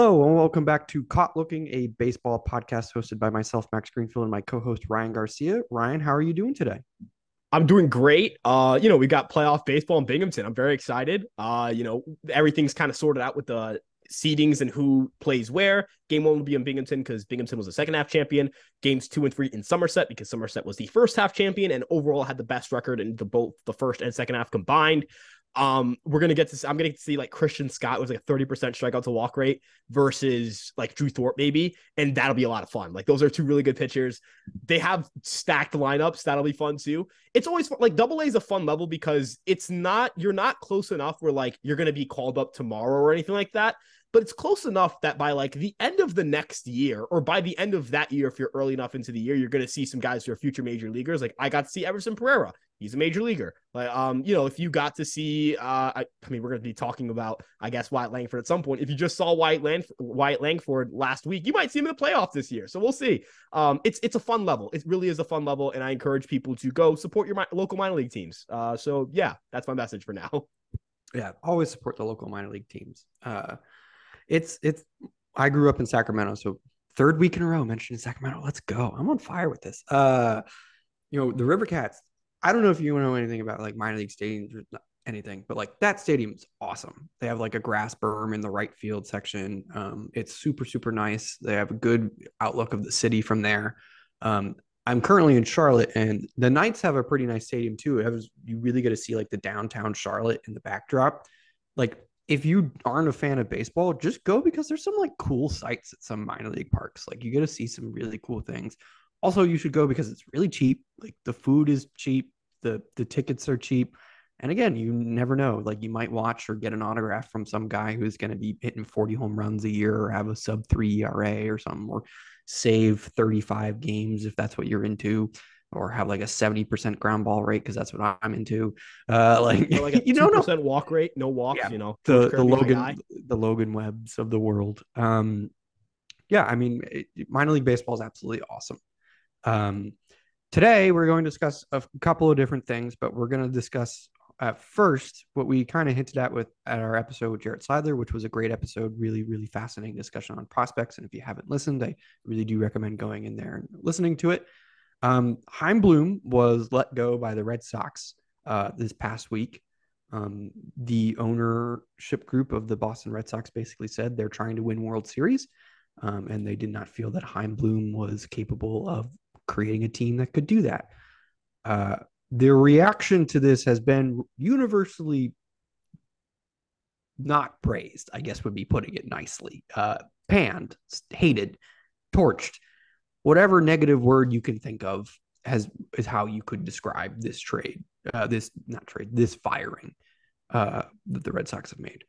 Hello and welcome back to Caught Looking, a baseball podcast hosted by myself, Max Greenfield, and my co-host Ryan Garcia. Ryan, how are you doing today? I'm doing great. Uh, you know, we got playoff baseball in Binghamton. I'm very excited. Uh, you know, everything's kind of sorted out with the seedings and who plays where. Game one will be in Binghamton because Binghamton was the second half champion. Games two and three in Somerset because Somerset was the first half champion and overall had the best record in the both the first and second half combined. Um, we're gonna get to I'm gonna to see like Christian Scott was like a 30% strikeout to walk rate versus like Drew Thorpe, maybe, and that'll be a lot of fun. Like those are two really good pitchers. They have stacked lineups, that'll be fun too. It's always fun. like double A is a fun level because it's not you're not close enough where like you're gonna be called up tomorrow or anything like that but it's close enough that by like the end of the next year or by the end of that year if you're early enough into the year you're going to see some guys who are future major leaguers like i got to see everson pereira he's a major leaguer like um you know if you got to see uh i, I mean we're going to be talking about i guess wyatt langford at some point if you just saw wyatt, Lang- wyatt langford last week you might see him in the playoffs this year so we'll see um it's it's a fun level it really is a fun level and i encourage people to go support your mi- local minor league teams uh so yeah that's my message for now yeah always support the local minor league teams uh it's it's I grew up in Sacramento, so third week in a row mentioned in Sacramento. Let's go. I'm on fire with this. Uh, you know, the River Cats. I don't know if you know anything about like minor league stadiums or anything, but like that stadium's awesome. They have like a grass berm in the right field section. Um, it's super, super nice. They have a good outlook of the city from there. Um, I'm currently in Charlotte, and the Knights have a pretty nice stadium too. You really get to see like the downtown Charlotte in the backdrop. Like if you aren't a fan of baseball, just go because there's some like cool sites at some minor league parks. Like you get to see some really cool things. Also, you should go because it's really cheap. Like the food is cheap, the the tickets are cheap. And again, you never know. Like you might watch or get an autograph from some guy who's going to be hitting 40 home runs a year or have a sub 3 ERA or something or save 35 games if that's what you're into or have like a 70% ground ball rate because that's what I'm into. Uh like, like a you know no walk rate, no walks, yeah, you know. The the Logan the Logan Webs of the world. Um yeah, I mean it, minor league baseball is absolutely awesome. Um today we're going to discuss a couple of different things, but we're going to discuss at first what we kind of hinted at with at our episode with Jarrett Seidler, which was a great episode, really, really fascinating discussion on prospects. And if you haven't listened, I really do recommend going in there and listening to it. Um, Chaim Bloom was let go by the Red Sox uh, this past week. Um, the ownership group of the Boston Red Sox basically said they're trying to win World Series, um, and they did not feel that Chaim Bloom was capable of creating a team that could do that. Uh, reaction to this has been universally not praised, I guess would be putting it nicely. Uh, panned, hated, torched whatever negative word you can think of has is how you could describe this trade, uh, this not trade, this firing uh, that the Red Sox have made.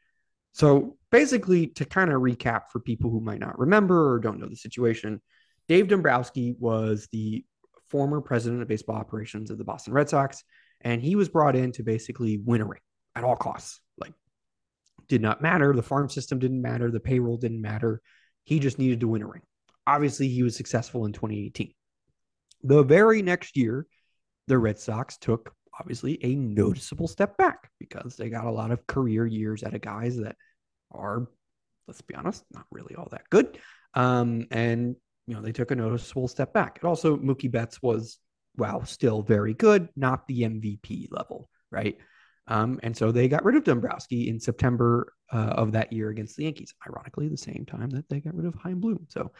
So basically, to kind of recap for people who might not remember or don't know the situation, Dave Dombrowski was the former president of baseball operations of the Boston Red Sox, and he was brought in to basically win a ring at all costs. Like, did not matter. The farm system didn't matter. The payroll didn't matter. He just needed to win a ring obviously he was successful in 2018. The very next year, the Red Sox took obviously a noticeable step back because they got a lot of career years out of guys that are, let's be honest, not really all that good. Um, and you know, they took a noticeable step back. It also Mookie Betts was, wow, still very good, not the MVP level, right? Um, and so they got rid of Dombrowski in September uh, of that year against the Yankees. Ironically, the same time that they got rid of Chaim Bloom. So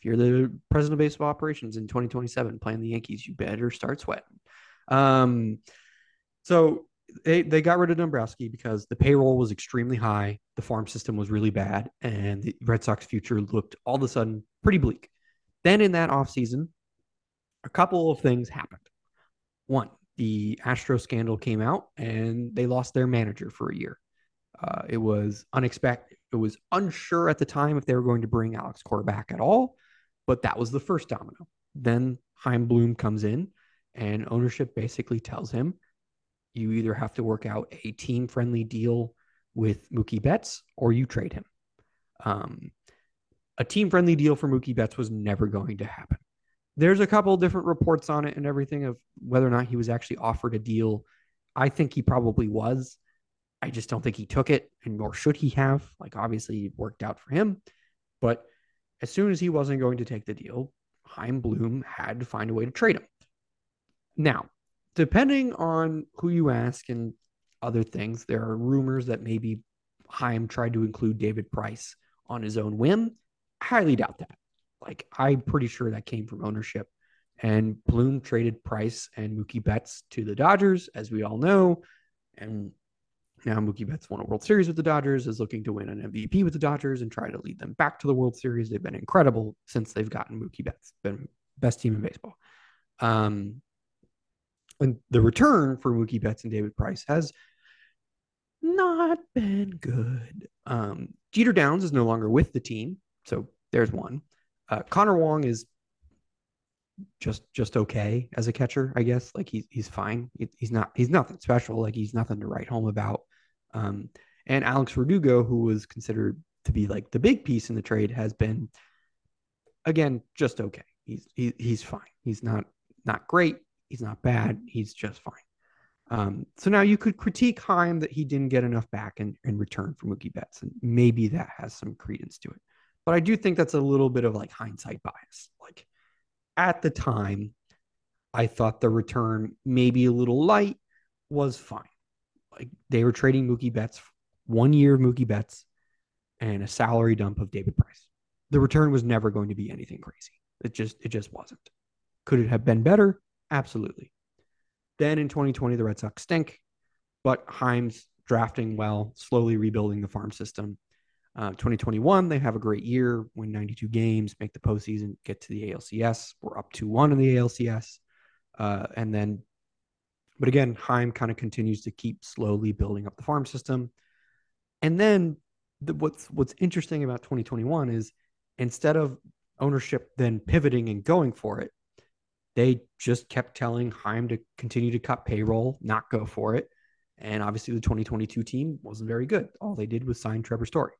if you're the president of baseball operations in 2027 playing the Yankees, you better start sweating. Um, so they, they got rid of Dombrowski because the payroll was extremely high, the farm system was really bad, and the Red Sox future looked all of a sudden pretty bleak. Then in that offseason, a couple of things happened. One, the Astro scandal came out and they lost their manager for a year. Uh, it was unexpected. It was unsure at the time if they were going to bring Alex Cora back at all. But that was the first domino. Then Chaim Bloom comes in, and ownership basically tells him you either have to work out a team friendly deal with Mookie Betts or you trade him. Um, a team friendly deal for Mookie Betts was never going to happen. There's a couple different reports on it and everything of whether or not he was actually offered a deal. I think he probably was. I just don't think he took it, and nor should he have. Like, obviously, it worked out for him. But as soon as he wasn't going to take the deal, Chaim Bloom had to find a way to trade him. Now, depending on who you ask and other things, there are rumors that maybe Chaim tried to include David Price on his own whim. Highly doubt that. Like, I'm pretty sure that came from ownership. And Bloom traded Price and Mookie Betts to the Dodgers, as we all know. And now Mookie Betts won a World Series with the Dodgers, is looking to win an MVP with the Dodgers and try to lead them back to the World Series. They've been incredible since they've gotten Mookie Betts, been best team in baseball. Um, and the return for Mookie Betts and David Price has not been good. Um, Jeter Downs is no longer with the team, so there's one. Uh, Connor Wong is just just okay as a catcher, I guess. Like he's he's fine. he's not he's nothing special. Like he's nothing to write home about. Um, and Alex Verdugo, who was considered to be like the big piece in the trade, has been again just okay. He's he, he's fine. He's not not great. He's not bad. He's just fine. Um, so now you could critique Chaim that he didn't get enough back in, in return for Mookie Betts, and maybe that has some credence to it. But I do think that's a little bit of like hindsight bias. Like at the time, I thought the return, maybe a little light, was fine. Like they were trading Mookie Betts, one year of Mookie Betts, and a salary dump of David Price. The return was never going to be anything crazy. It just it just wasn't. Could it have been better? Absolutely. Then in 2020, the Red Sox stink, but Chaim's drafting well, slowly rebuilding the farm system. Uh, 2021, they have a great year, win 92 games, make the postseason, get to the ALCS. We're up 2 1 in the ALCS. Uh, and then, but again, Chaim kind of continues to keep slowly building up the farm system. And then the, what's what's interesting about 2021 is instead of ownership then pivoting and going for it, they just kept telling Chaim to continue to cut payroll, not go for it. And obviously, the 2022 team wasn't very good. All they did was sign Trevor Story.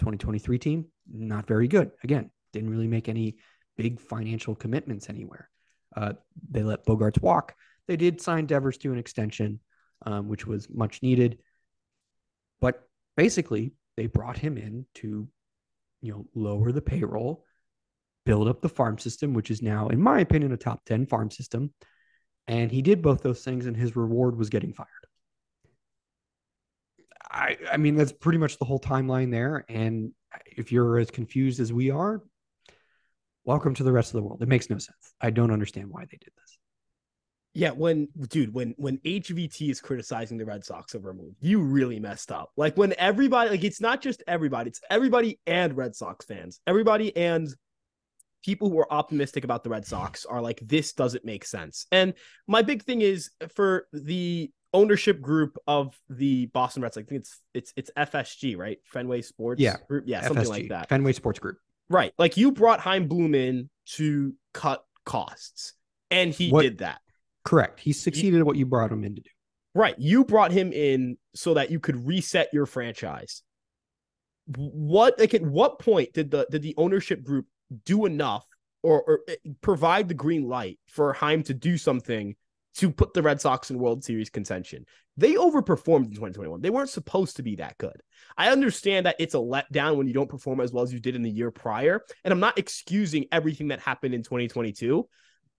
2023 team, not very good. Again, didn't really make any big financial commitments anywhere. Uh, they let Bogaerts walk. They did sign Devers to an extension, um, which was much needed. But basically, they brought him in to, you know, lower the payroll, build up the farm system, which is now, in my opinion, a top 10 farm system. And he did both those things, and his reward was getting fired. I, I mean, that's pretty much the whole timeline there. And if you're as confused as we are, welcome to the rest of the world. It makes no sense. I don't understand why they did this. Yeah, when dude, when when HVT is criticizing the Red Sox over a move, you really messed up. Like when everybody, like it's not just everybody, it's everybody and Red Sox fans. Everybody and people who are optimistic about the Red Sox are like, this doesn't make sense. And my big thing is for the ownership group of the Boston Red Sox. I think it's it's it's FSG, right? Fenway Sports yeah. Group. Yeah, something like that. Fenway Sports Group. Right. Like you brought Chaim Bloom in to cut costs. And he what, did that. Correct. He succeeded at what you brought him in to do. Right. You brought him in so that you could reset your franchise. What like at what point did the did the ownership group do enough or, or eh, provide the green light for Chaim to do something to put the Red Sox in World Series contention. They overperformed in 2021. They weren't supposed to be that good. I understand that it's a letdown when you don't perform as well as you did in the year prior. And I'm not excusing everything that happened in 2022.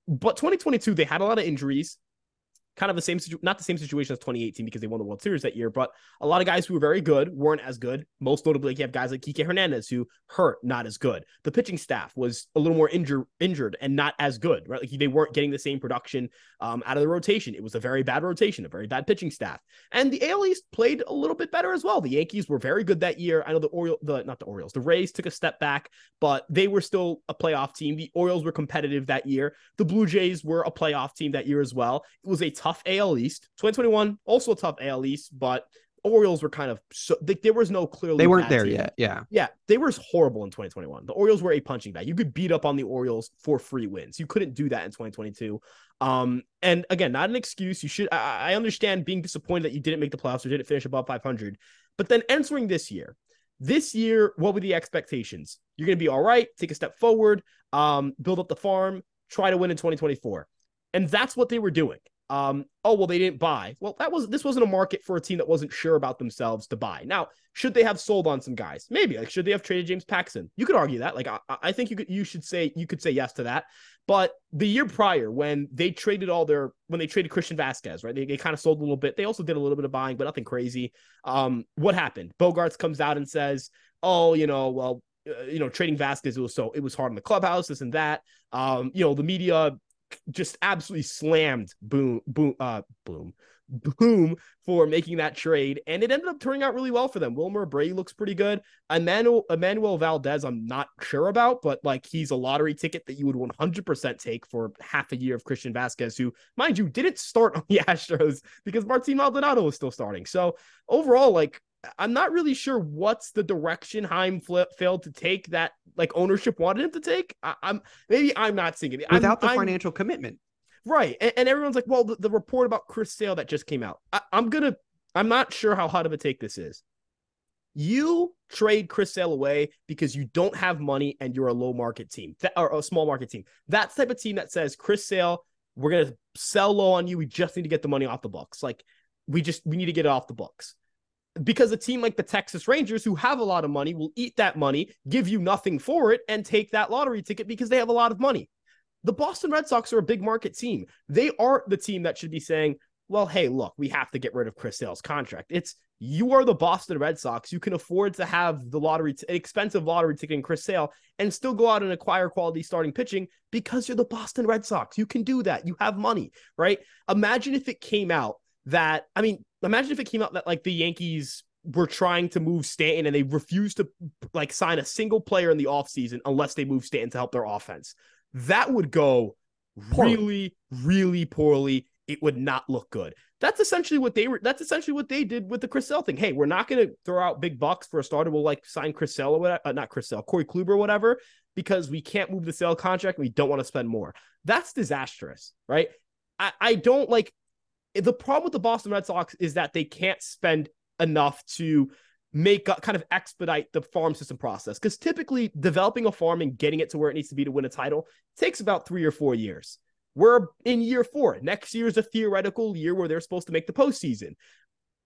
But 2022, they had a lot of injuries kind of the same situ- not the same situation as 2018 because they won the World Series that year, but a lot of guys who were very good weren't as good. Most notably, you have guys like Kike Hernandez who hurt, not as good. The pitching staff was a little more injured, injured and not as good, right? Like they weren't getting the same production um, out of the rotation. It was a very bad rotation, a very bad pitching staff, and the AL East played a little bit better as well. The Yankees were very good that year. I know the Orioles, the not the Orioles, the Rays took a step back, but they were still a playoff team. The Orioles were competitive that year. The Blue Jays were a playoff team that year as well. It was a tough AL East. 2021 also a tough AL East, but Orioles were kind of so like, there was no clearly they weren't there team. yet. Yeah, yeah, they were horrible in 2021. The Orioles were a punching bag. You could beat up on the Orioles for free wins. You couldn't do that in 2022. Um, and again, not an excuse. You should. I, I understand being disappointed that you didn't make the playoffs or didn't finish above 500, but then entering this year, this year, what were the expectations? You're going to be all right. Take a step forward. Um, build up the farm. Try to win in 2024, and that's what they were doing. Um, oh well, they didn't buy. Well, that was this wasn't a market for a team that wasn't sure about themselves to buy. Now, should they have sold on some guys? Maybe. Like, should they have traded James Paxton? You could argue that. Like, I, I think you could you should say you could say yes to that. But the year prior, when they traded all their when they traded Christian Vasquez, right? They, they kind of sold a little bit. They also did a little bit of buying, but nothing crazy. Um, what happened? Bogaerts comes out and says, "Oh, you know, well, uh, you know, trading Vasquez, it was so it was hard in the clubhouse, this and that. Um, you know, the media just absolutely slammed boom boom uh boom boom for making that trade and it ended up turning out really well for them. Wilmer brady looks pretty good. Emmanuel emmanuel valdez i'm not sure about but like he's a lottery ticket that you would 100% take for half a year of christian Vasquez, who mind you didn't start on the astros because martin maldonado was still starting. So overall like I'm not really sure what's the direction Chaim failed to take that like ownership wanted him to take. I, am maybe I'm not seeing it. Without I'm, the financial I'm, commitment, right? And, and, everyone's like, well, the, the, report about Chris Sale that just came out. I, I'm gonna. I'm not sure how hot of a take this is. You trade Chris Sale away because you don't have money and you're a low market team that, or a small market team. That's type of team that says Chris Sale, we're gonna sell low on you. We just need to get the money off the books. Like we just we need to get it off the books because a team like the Texas Rangers, who have a lot of money, will eat that money, give you nothing for it, and take that lottery ticket because they have a lot of money. The Boston Red Sox are a big market team. They are the team that should be saying, well, hey, look, we have to get rid of Chris Sale's contract. It's you are the Boston Red Sox. You can afford to have the lottery, t- expensive lottery ticket in Chris Sale and still go out and acquire quality starting pitching because you're the Boston Red Sox. You can do that. You have money, right? Imagine if it came out that, I mean, imagine if it came out that like the Yankees were trying to move Stanton and they refused to like sign a single player in the offseason unless they move Stanton to help their offense. That would go poorly. really, really poorly. It would not look good. That's essentially what they were. That's essentially what they did with the Chris Sale thing. Hey, we're not going to throw out big bucks for a starter. We'll like sign Chris Sale or whatever, uh, not Chris Sale, Corey Kluber or whatever, because we can't move the sale contract. and we don't want to spend more. That's disastrous, right? I, I don't like the problem with the Boston Red Sox is that they can't spend enough to make kind of expedite the farm system process because typically developing a farm and getting it to where it needs to be to win a title takes about three or four years. We're in year four. Next year is a theoretical year where they're supposed to make the postseason.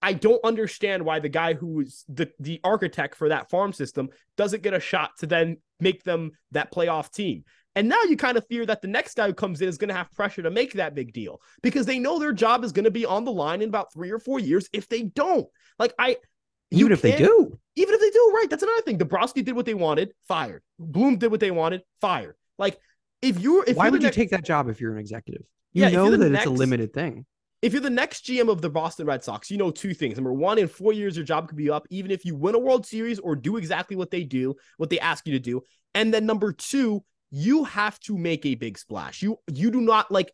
I don't understand why the guy who is the, the architect for that farm system doesn't get a shot to then make them that playoff team. And now you kind of fear that the next guy who comes in is going to have pressure to make that big deal because they know their job is going to be on the line in about three or four years if they don't. Like, I, even if they do, even if they do, right? That's another thing. Dombrowski did what they wanted, fired. Bloom did what they wanted, fired. Like, if you're, if why you're would you take that job if you're an executive? You yeah, know that next, it's a limited thing. If you're the next GM of the Boston Red Sox, you know two things. Number one, in four years, your job could be up, even if you win a World Series or do exactly what they do, what they ask you to do. And then number two, you have to make a big splash. You you do not like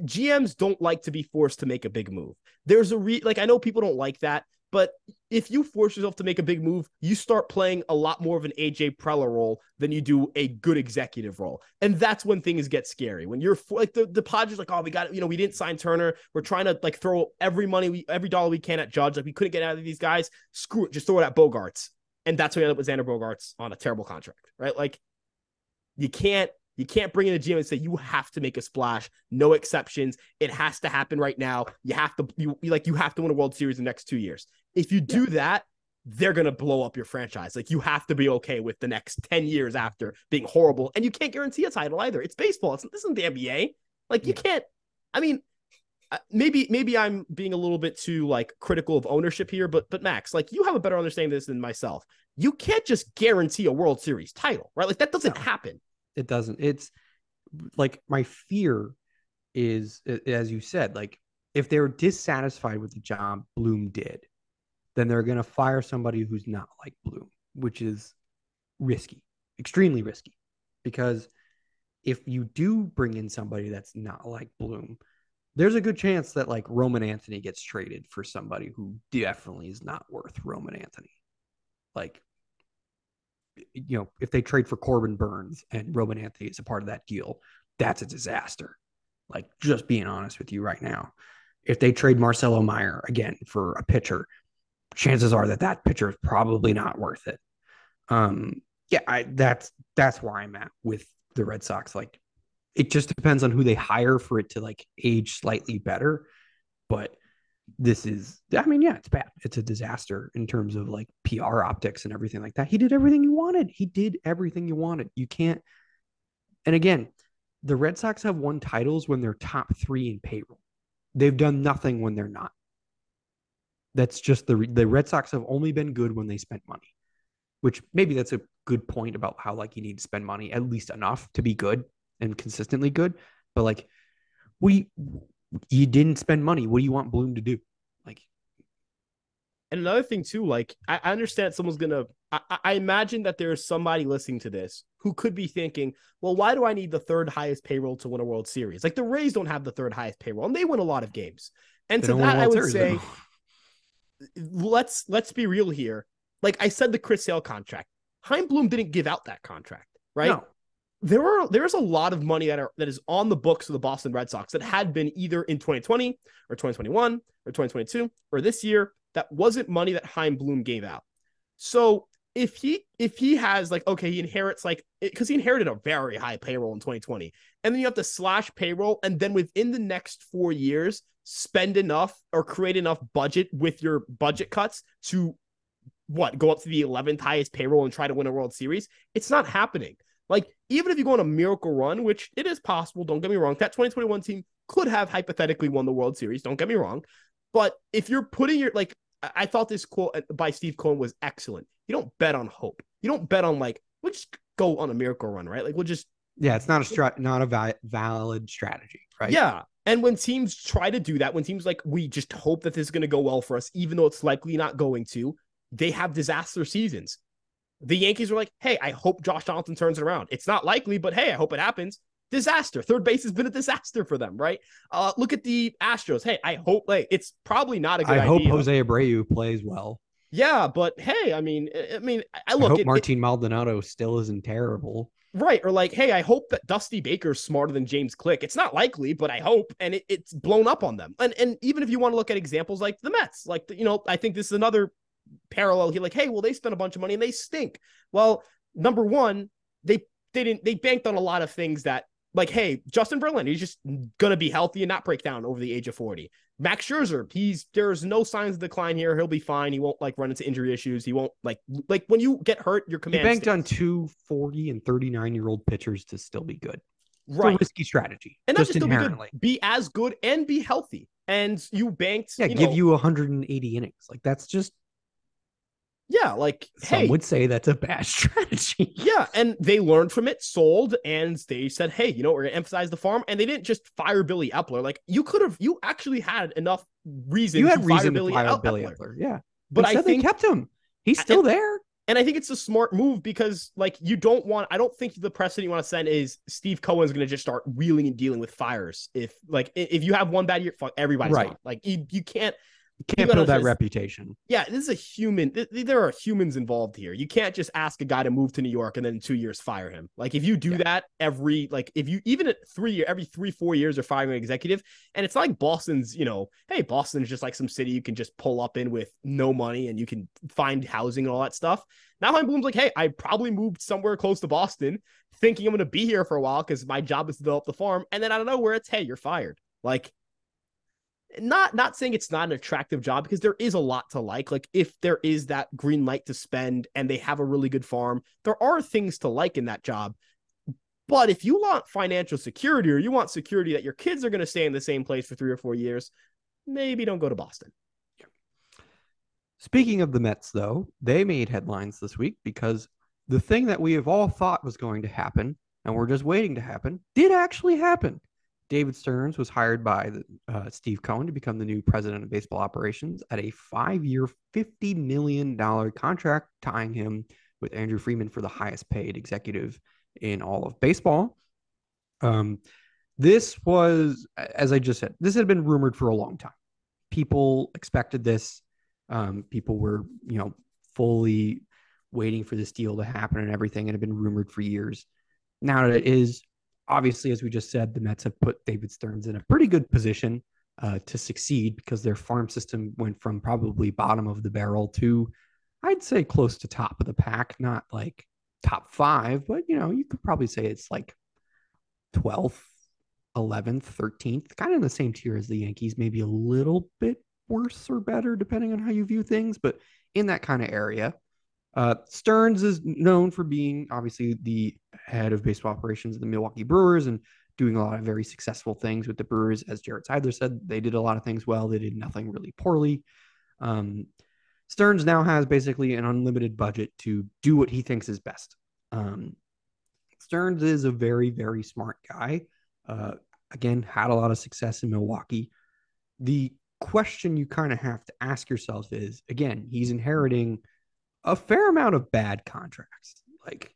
GMs don't like to be forced to make a big move. There's a re like I know people don't like that, but if you force yourself to make a big move, you start playing a lot more of an AJ Preller role than you do a good executive role. And that's when things get scary. When you're like the, the Padres like, oh, we got, you know, we didn't sign Turner. We're trying to like throw every money, we every dollar we can at Judge. Like we couldn't get out of these guys. Screw it. Just throw it at Bogaerts. And that's what we end up with Xander Bogaerts on a terrible contract, right? Like you can't you can't bring in a GM and say you have to make a splash, no exceptions. It has to happen right now. You have to you like you have to win a World Series in the next two years. If you do yeah. that, they're gonna blow up your franchise. Like you have to be okay with the next 10 years after being horrible. And you can't guarantee a title either. It's baseball. It's this isn't the NBA. Like you can't, I mean, uh, maybe maybe I'm being a little bit too like critical of ownership here, but but Max, like you have a better understanding of this than myself. You can't just guarantee a World Series title, right? Like that doesn't no. happen it doesn't. It's like my fear is, as you said, like if they're dissatisfied with the job Bloom did, then they're going to fire somebody who's not like Bloom, which is risky, extremely risky. Because if you do bring in somebody that's not like Bloom, there's a good chance that like Roman Anthony gets traded for somebody who definitely is not worth Roman Anthony. Like you know, if they trade for Corbin Burnes and Roman Anthony is a part of that deal, that's a disaster. Like just being honest with you right now, if they trade Marcelo Meyer again for a pitcher, chances are that that pitcher is probably not worth it. Um, yeah, I, that's that's where I'm at with the Red Sox. Like, it just depends on who they hire for it to like age slightly better. But this is, I mean, yeah, it's bad. It's a disaster in terms of like PR optics and everything like that. He did everything you wanted. He did everything you wanted. You can't. And again, the Red Sox have won titles when they're top three in payroll. They've done nothing when they're not. That's just the the Red Sox have only been good when they spent money, which maybe that's a good point about how like you need to spend money at least enough to be good and consistently good. But like we you didn't spend money. What do you want Bloom to do? Like and another thing too, like I, I understand someone's gonna I, I imagine that there's somebody listening to this who could be thinking, well, why do I need the third highest payroll to win a World Series? Like the Rays don't have the third highest payroll and they win a lot of games. And they to that I would Series, say let's let's be real here. Like I said, the Chris Sale contract, Chaim Bloom didn't give out that contract, right? No. There are there's a lot of money that are that is on the books of the Boston Red Sox that had been either in 2020 or 2021 or 2022 or this year that wasn't money that Chaim Bloom gave out. So if he if he has like okay he inherits like because he inherited a very high payroll in 2020 and then you have to slash payroll and then within the next four years spend enough or create enough budget with your budget cuts to what go up to the 11th highest payroll and try to win a World Series. It's not happening. Like even if you go on a miracle run, which it is possible, don't get me wrong, that 2021 team could have hypothetically won the World Series. Don't get me wrong, but if you're putting your like, I thought this quote uh, by Steve Cohen was excellent. You don't bet on hope. You don't bet on like we'll just go on a miracle run, right? Like we'll just yeah, it's not a strat, not a va- valid strategy, right? Yeah, and when teams try to do that, when teams like, we just hope that this is going to go well for us, even though it's likely not going to, they have disaster seasons. The Yankees are like, hey, I hope Josh Donaldson turns it around. It's not likely, but hey, I hope it happens. Disaster. Third base has been a disaster for them, right? Uh, look at the Astros. Hey, I hope like it's probably not a good I hope Jose Abreu plays well. Yeah, but hey, I mean, I mean, I look. I hope it, Martin it, Maldonado still isn't terrible. Right. Or like, hey, I hope that Dusty Baker's smarter than James Click. It's not likely, but I hope. And it, it's blown up on them. And and even if you want to look at examples like the Mets, like, you know, I think this is another parallel here. Like, hey, well, they spent a bunch of money and they stink. Well, number one, they they didn't they banked on a lot of things that like, hey, Justin Verlander, he's just gonna be healthy and not break down over the age of 40. Max Scherzer, he's there's no signs of decline here. He'll be fine. He won't like run into injury issues. He won't like like when you get hurt, your command. You banked on two 40 and 39 year old pitchers to still be good. Right. risky strategy. And not just, just be good, be as good and be healthy. And you banked. Yeah, you give know, you 180 innings. Like that's just yeah, like some hey, would say that's a bad strategy. yeah, and they learned from it, sold, and they said, "Hey, you know, we're gonna emphasize the farm." And they didn't just fire Billy Eppler. Like you could have, you actually had enough reason. You had to reason fire to fire Billy Eppler. Eppler. Yeah, but I think they kept him. He's still and, there. And I think it's a smart move because, like, you don't want. I don't think the precedent you want to send is Steve Cohen's going to just start wheeling and dealing with fires. If like if you have one bad year, fuck everybody's right. Gone. Like you, you can't you can't you build that just, reputation. Yeah, this is a human. Th- there are humans involved here. You can't just ask a guy to move to New York and then in two years fire him. Like if you do yeah. that every, like if you even at three, year, every three, four years are firing an executive, and it's not like Boston's, you know, hey, Boston's just like some city you can just pull up in with no money and you can find housing and all that stuff. Now Chaim Bloom's like, hey, I probably moved somewhere close to Boston, thinking I'm going to be here for a while because my job is to develop the farm, and then I don't know where it's, hey, you're fired. Like not not saying it's not an attractive job because there is a lot to like. Like if there is that green light to spend and they have a really good farm there are things to like in that job. But if you want financial security or you want security that your kids are going to stay in the same place for 3 or 4 years maybe don't go to Boston. Speaking of the Mets though they made headlines this week because the thing that we have all thought was going to happen and we're just waiting to happen did actually happen David Stearns was hired by uh, Steve Cohen to become the new president of baseball operations at a five year, $50 million contract, tying him with Andrew Friedman for the highest paid executive in all of baseball. Um, this was, as I just said, this had been rumored for a long time. People expected this. Um, people were, you know, fully waiting for this deal to happen and everything. And it had been rumored for years. Now that it is, obviously, as we just said, the Mets have put David Stearns in a pretty good position uh, to succeed because their farm system went from probably bottom of the barrel to, I'd say, close to top of the pack. Not like top five, but you know, you could probably say it's like 12th, 11th, 13th, kind of in the same tier as the Yankees, maybe a little bit worse or better, depending on how you view things, but in that kind of area. Uh, Stearns is known for being obviously the head of baseball operations of the Milwaukee Brewers and doing a lot of very successful things with the Brewers. As Jarrett Seidler said, they did a lot of things well. They did nothing really poorly. Um, Stearns now has basically an unlimited budget to do what he thinks is best. Um, Stearns is a very, very smart guy. Uh, again, had a lot of success in Milwaukee. The question you kind of have to ask yourself is again, he's inheriting a fair amount of bad contracts, like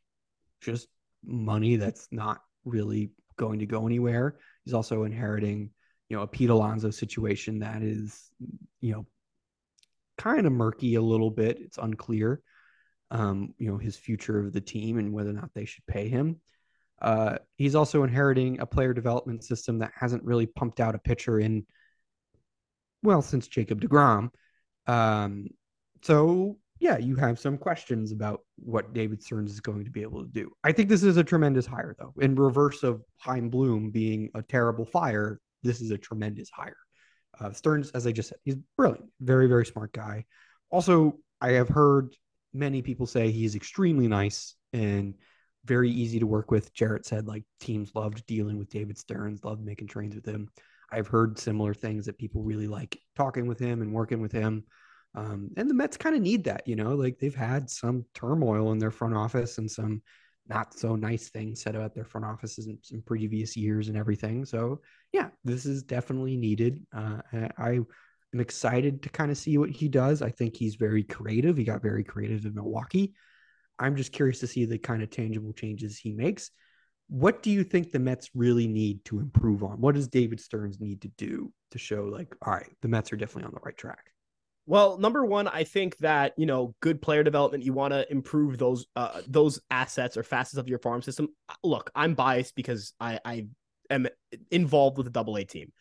just money that's not really going to go anywhere. He's also inheriting, you know, a Pete Alonso situation that is, you know, kind of murky a little bit. It's unclear, um, you know, his future of the team and whether or not they should pay him. Uh, he's also inheriting a player development system that hasn't really pumped out a pitcher in, well, since Jacob DeGrom. Um, so yeah, you have some questions about what David Stearns is going to be able to do. I think this is a tremendous hire, though. In reverse of Chaim Bloom being a terrible fire, this is a tremendous hire. Uh, Stearns, as I just said, he's brilliant, very, very smart guy. Also, I have heard many people say he is extremely nice and very easy to work with. Jarrett said like teams loved dealing with David Stearns, loved making trains with him. I've heard similar things that people really like talking with him and working with him. Um, and the Mets kind of need that, you know, like they've had some turmoil in their front office and some not so nice things said about their front offices in previous years and everything. So, yeah, this is definitely needed. Uh, I am excited to kind of see what he does. I think he's very creative. He got very creative in Milwaukee. I'm just curious to see the kind of tangible changes he makes. What do you think the Mets really need to improve on? What does David Stearns need to do to show, like, all right, the Mets are definitely on the right track? Well, number one, I think that you know, good player development. You want to improve those uh, those assets or facets of your farm system. Look, I'm biased because I, I am involved with the Double A team.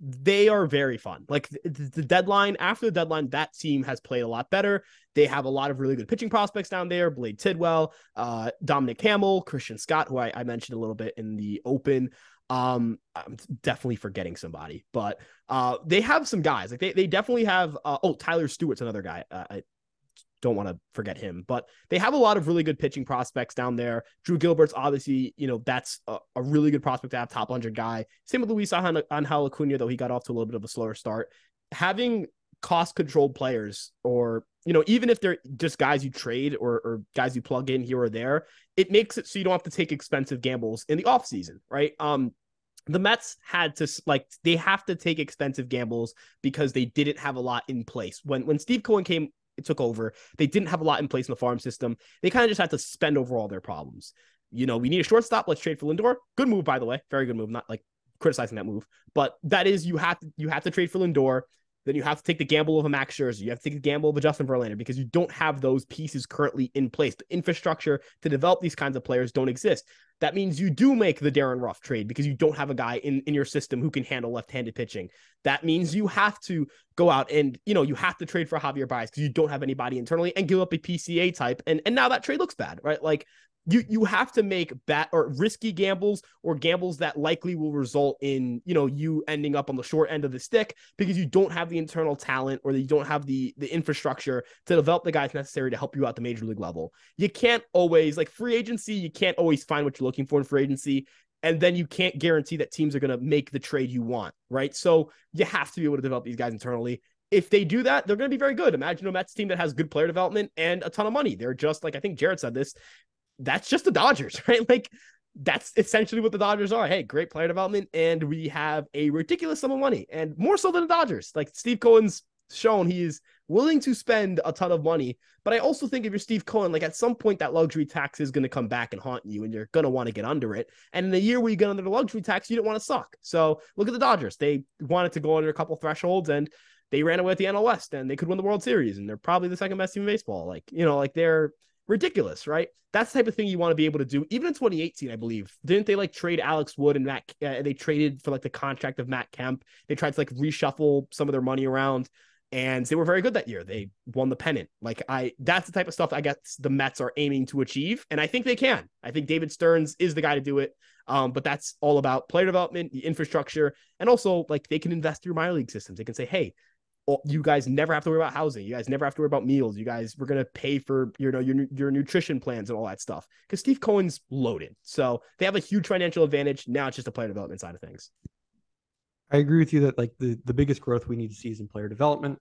They are very fun. Like the, deadline after the deadline, that team has played a lot better. They have a lot of really good pitching prospects down there. Blade Tidwell, uh, Dominic Hamel, Christian Scott, who I, I mentioned a little bit in the open. Um, I'm definitely forgetting somebody, but uh, they have some guys. Like they they definitely have. Uh, oh, Tyler Stewart's another guy. Uh, I don't want to forget him, but they have a lot of really good pitching prospects down there. Drew Gilbert's obviously, you know, that's a, a really good prospect to have, top 100 guy. Same with Luis Angel Acuna, though he got off to a little bit of a slower start. Having cost controlled players or you know even if they're just guys you trade or, or guys you plug in here or there it makes it so you don't have to take expensive gambles in the off season right um the Mets had to like they have to take expensive gambles because they didn't have a lot in place. When when Steve Cohen came took over, they didn't have a lot in place in the farm system. They kind of just had to spend over all their problems. You know, we need a shortstop. Let's trade for Lindor. Good move, by the way. Very good move. Not like criticizing that move, but that is you have to you have to trade for Lindor then you have to take the gamble of a Max Scherzer. You have to take the gamble of a Justin Verlander because you don't have those pieces currently in place. The infrastructure to develop these kinds of players don't exist. That means you do make the Darin Ruf trade because you don't have a guy in, in your system who can handle left-handed pitching. That means you have to go out and, you know, you have to trade for Javier Baez because you don't have anybody internally and give up a PCA type. And, and now that trade looks bad, right? Like you you have to make bat or risky gambles or gambles that likely will result in you know you ending up on the short end of the stick because you don't have the internal talent or you don't have the the infrastructure to develop the guys necessary to help you out the major league level. You can't always like free agency, you can't always find what you're looking for in free agency. And then you can't guarantee that teams are going to make the trade you want, right? So you have to be able to develop these guys internally if they do that, they're going to be very good. Imagine a Mets team that has good player development and a ton of money. They're just like I think Jared said this that's just the Dodgers, right? Like that's essentially what the Dodgers are. Hey, great player development, and we have a ridiculous sum of money, and more so than the Dodgers. Like Steve Cohen's shown, he is willing to spend a ton of money. But I also think if you're Steve Cohen, like at some point that luxury tax is going to come back and haunt you, and you're going to want to get under it. And in the year where you get under the luxury tax, you don't want to suck. So look at the Dodgers; they wanted to go under a couple thresholds, and they ran away at the NL West, and they could win the World Series, and they're probably the second best team in baseball. Like you know, like they're ridiculous, right? That's the type of thing you want to be able to do. Even in 2018, I believe, didn't they like trade Alex Wood and Matt? Uh, they traded for like the contract of Matt Kemp. They tried to like reshuffle some of their money around, and they were very good that year. They won the pennant. Like I, that's the type of stuff I guess the Mets are aiming to achieve, and I think they can. I think David Stearns is the guy to do it. Um, but that's all about player development, the infrastructure, and also like they can invest through minor league systems. They can say, hey, you guys never have to worry about housing. You guys never have to worry about meals. You guys, we're gonna pay for you know your your nutrition plans and all that stuff because Steve Cohen's loaded. So they have a huge financial advantage. Now it's just the player development side of things. I agree with you that like the the biggest growth we need to see is in player development.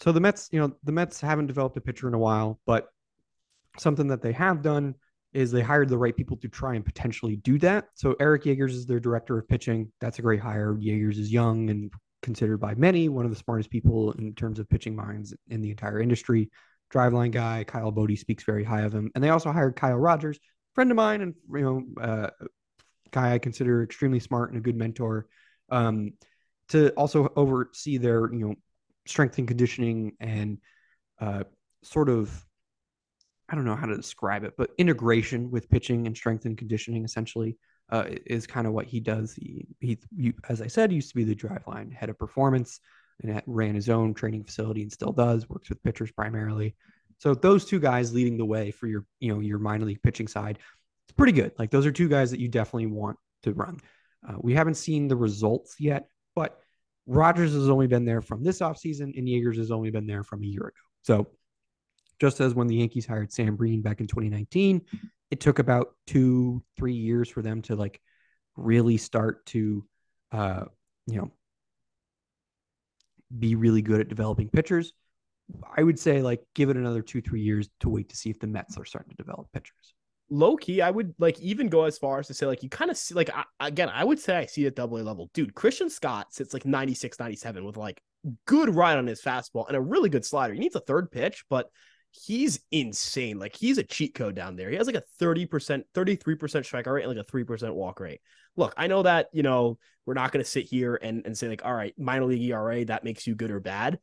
So the Mets, you know, the Mets haven't developed a pitcher in a while, but something that they have done is they hired the right people to try and potentially do that. So Eric Jagers is their director of pitching. That's a great hire. Jagers is young and considered by many one of the smartest people in terms of pitching minds in the entire industry. Driveline guy, Kyle Boddy speaks very high of him. And they also hired Kyle Rogers, friend of mine, and you know, uh, guy I consider extremely smart and a good mentor, um, to also oversee their you know strength and conditioning and uh, sort of I don't know how to describe it, but integration with pitching and strength and conditioning essentially uh, is kind of what he does. He, he, as I said, used to be the driveline head of performance and ran his own training facility and still does. Works with pitchers primarily. So those two guys leading the way for your, you know, your minor league pitching side, it's pretty good. Like those are two guys that you definitely want to run. Uh, we haven't seen the results yet, but Rogers has only been there from this offseason and Jagers has only been there from a year ago. So just as when the Yankees hired Sam Briend back in 2019, it took about two, three years for them to like really start to, uh, you know, be really good at developing pitchers. I would say like give it another two, three years to wait to see if the Mets are starting to develop pitchers. Low key, I would like even go as far as to say like you kind of see like I, again, I would say I see at double A level, dude. Christian Scott sits like 96, 97 with like good ride on his fastball and a really good slider. He needs a third pitch, but he's insane. Like he's a cheat code down there. He has like a 30%, 33% strikeout rate and like a 3% walk rate. Look, I know that, you know, we're not going to sit here and, and say like, all right, minor league ERA, that makes you good or bad.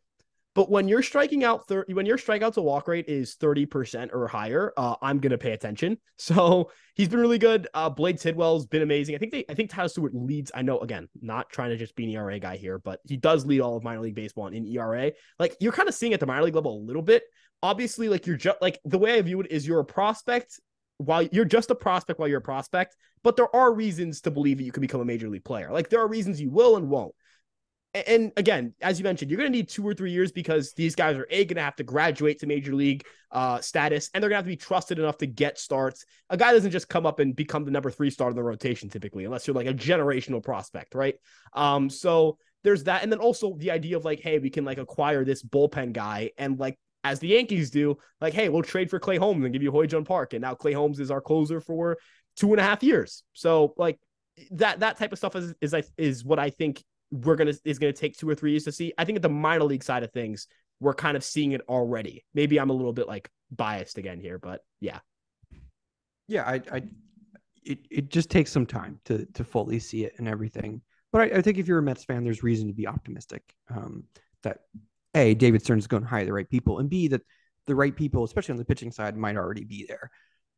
But when you're striking out 30, when your strikeout to walk rate is 30% or higher, uh, I'm going to pay attention. So he's been really good. Uh, Blade Tidwell's been amazing. I think they, I think Tyler Stewart leads. I know, again, not trying to just be an ERA guy here, but he does lead all of minor league baseball in ERA. Like you're kind of seeing at the minor league level a little bit. Obviously, like you're just like the way I view it is you're a prospect while you're just a prospect while you're a prospect, but there are reasons to believe that you can become a major league player. Like there are reasons you will and won't and again, as you mentioned, you're going to need two or three years because these guys are a going to have to graduate to major league uh, status, and they're going to have to be trusted enough to get starts. A guy doesn't just come up and become the number three star in the rotation typically, unless you're like a generational prospect, right? Um, so there's that, and then also the idea of like, hey, we can like acquire this bullpen guy, and like as the Yankees do, like, hey, we'll trade for Clay Holmes and give you Hyun-Jin Park, and now Clay Holmes is our closer for two and a half years. So like that that type of stuff is is is what I think we're gonna is gonna take two or three years to see. I think at the minor league side of things, we're kind of seeing it already. Maybe I'm a little bit like biased again here, but yeah. Yeah, I, I it, it just takes some time to to fully see it and everything. But I, I think if you're a Mets fan, there's reason to be optimistic. Um, that a David Stearns is going to hire the right people, and b that the right people, especially on the pitching side, might already be there.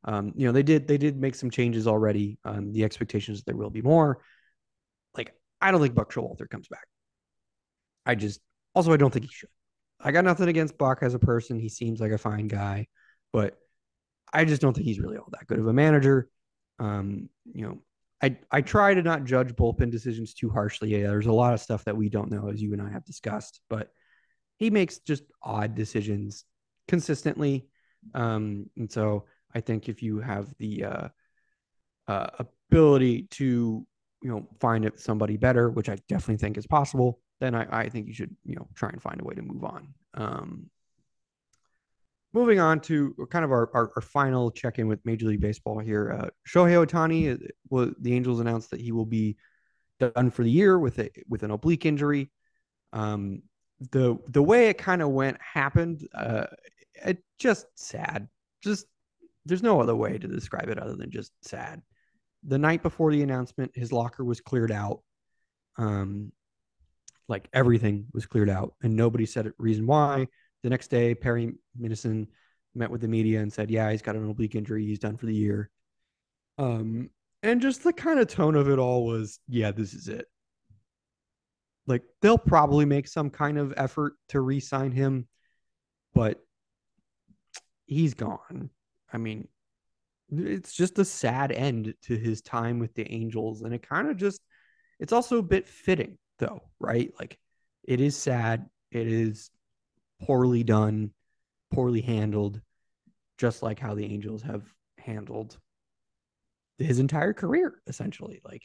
Um, you know, they did they did make some changes already. Um, the expectations there will be more. Like I don't think Buck Showalter comes back. I just also I don't think he should. I got nothing against Buck as a person. He seems like a fine guy, but I just don't think he's really all that good of a manager. Um, you know, I I try to not judge bullpen decisions too harshly. Yeah, there's a lot of stuff that we don't know, as you and I have discussed, but he makes just odd decisions consistently. Um, and so I think if you have the uh, uh, ability to you know, find somebody better, which I definitely think is possible, then I, I think you should, you know, try and find a way to move on. Um, moving on to kind of our, our, our final check in with Major League Baseball here. Uh, Shohei Ohtani, uh, well, the Angels announced that he will be done for the year with a with an oblique injury. Um, the the way it kind of went happened, uh, it just sad. Just there's no other way to describe it other than just sad the night before the announcement, his locker was cleared out. Um, like everything was cleared out, and nobody said a reason why. The next day, Perry Minasian met with the media and said, "Yeah, he's got an oblique injury. He's done for the year." Um, and just the kind of tone of it all was, "Yeah, this is it." Like they'll probably make some kind of effort to re-sign him, but he's gone. I mean, it's just a sad end to his time with the Angels. And it kind of just, it's also a bit fitting, though, right? Like, it is sad. It is poorly done, poorly handled, just like how the Angels have handled his entire career, essentially. Like,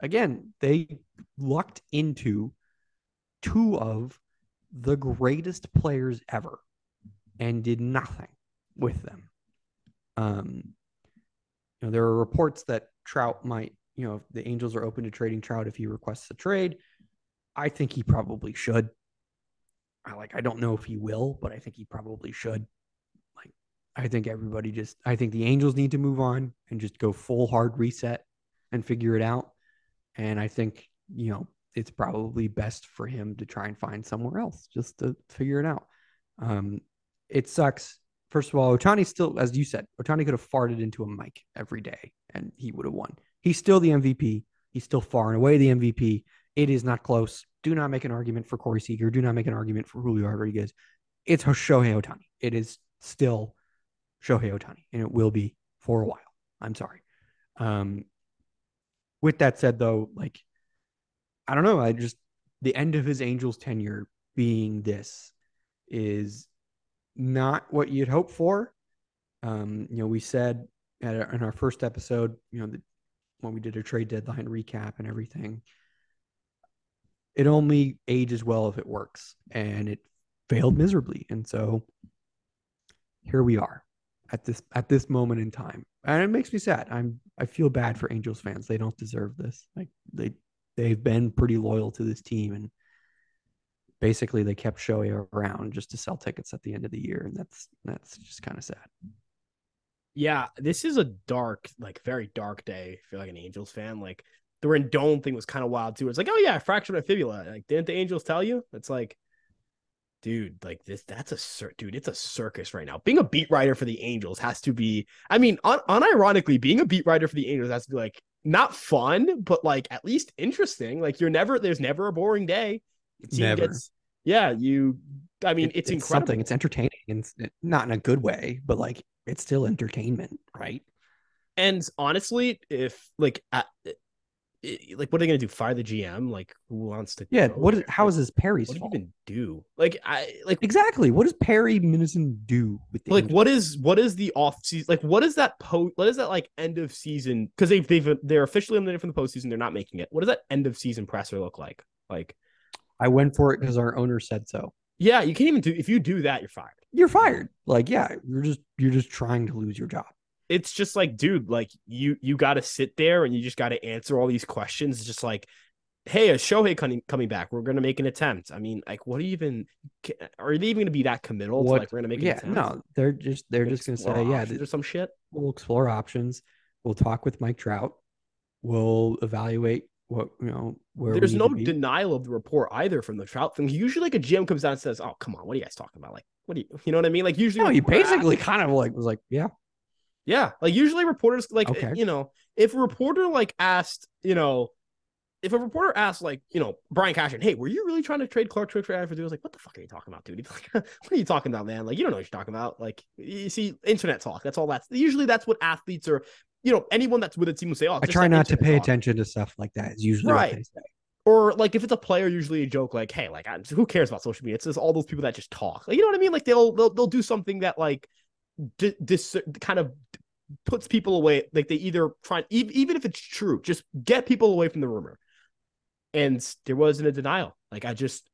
again, they lucked into two of the greatest players ever and did nothing with them. Um, you know, there are reports that Trout might, you know, the Angels are open to trading Trout if he requests a trade. I think he probably should. I like I don't know if he will, but I think he probably should. Like I think everybody just I think the Angels need to move on and just go full hard reset and figure it out. And I think, you know, it's probably best for him to try and find somewhere else just to figure it out. Um, it sucks. First of all, Ohtani still, as you said, Ohtani could have farted into a mic every day and he would have won. He's still the MVP. He's still far and away the MVP. It is not close. Do not make an argument for Corey Seager. Do not make an argument for Julio Rodriguez. It's Shohei Ohtani. It is still Shohei Ohtani, and it will be for a while. I'm sorry. Um, with that said, though, like I don't know. I just the end of his Angels tenure being this is not what you'd hope for. Um, you know, we said at, in our first episode, you know, the, when we did a trade deadline recap and everything, it only ages well if it works, and it failed miserably. And so here we are at this at this moment in time, and it makes me sad. I'm I feel bad for Angels fans. They don't deserve this. Like they they've been pretty loyal to this team and basically they kept Shohei around just to sell tickets at the end of the year, and that's that's just kind of sad. Yeah, this is a dark, like very dark day. I feel like an Angels fan. Like the Rendon thing was kind of wild too. It's like, oh yeah, I fractured my fibula. Like, didn't the Angels tell you? It's like, dude, like this, that's a cir- dude. It's a circus right now. Being a beat writer for the Angels has to be. I mean, un- unironically, being a beat writer for the Angels has to be like not fun, but like at least interesting. Like you're never, there's never a boring day. Never. Gets, yeah, you. I mean, it, it's, it's incredible. Something. It's entertaining, and not in a good way, but like it's still entertainment, right? And honestly, if like at, like what are they gonna do? Fire the GM? Like who wants to? Yeah. What? Is, how is this Perry's what fault? do you even do? Like I like exactly. What does Perry Minasian do with like Angels? what is what is the off season? Like what is that post? What is that like end of season? Because they've they've they're officially eliminated from the postseason. They're not making it. What does that end of season presser look like? Like I went for it because our owner said so. Yeah, you can't even do if you do that, you're fired. You're fired. Like, yeah, you're just you're just trying to lose your job. It's just like, dude, like you you got to sit there and you just got to answer all these questions. Just like, hey, is Shohei coming coming back? We're gonna make an attempt. I mean, like, what are you even? Are they even gonna be that committal? What, to like, we're gonna make yeah, no, they're just they're we'll just gonna say, yeah, there's some shit. We'll explore options. We'll talk with Mike Trout. We'll evaluate what you know where there's no denial of the report either from the Trout thing. Usually, like a GM comes out and says, "Oh, come on, what are you guys talking about? Like, what do you, you know what I mean? Like, usually, no, he basically kind of like was like, yeah, yeah. Like usually, reporters like okay. you know, if a reporter like asked, you know, if a reporter asked like, you know, Brian Cashman, hey, were you really trying to trade Clarke Schmidt for Adam I was like, what the fuck are you talking about, dude? Like, what are you talking about, man? Like, you don't know what you're talking about. Like, you see, internet talk. That's all. That's usually that's what athletes are you know, anyone that's with a team will say, "Oh, I try not to pay talk. attention to stuff like that." Is usually right. Or like if it's a player, usually a joke like, "Hey, like, who cares about social media?" It's just all those people that just talk. Like, you know what I mean? Like they'll they'll they'll do something that like this kind of puts people away. Like they either try even if it's true, just get people away from the rumor. And there wasn't a denial. Like I just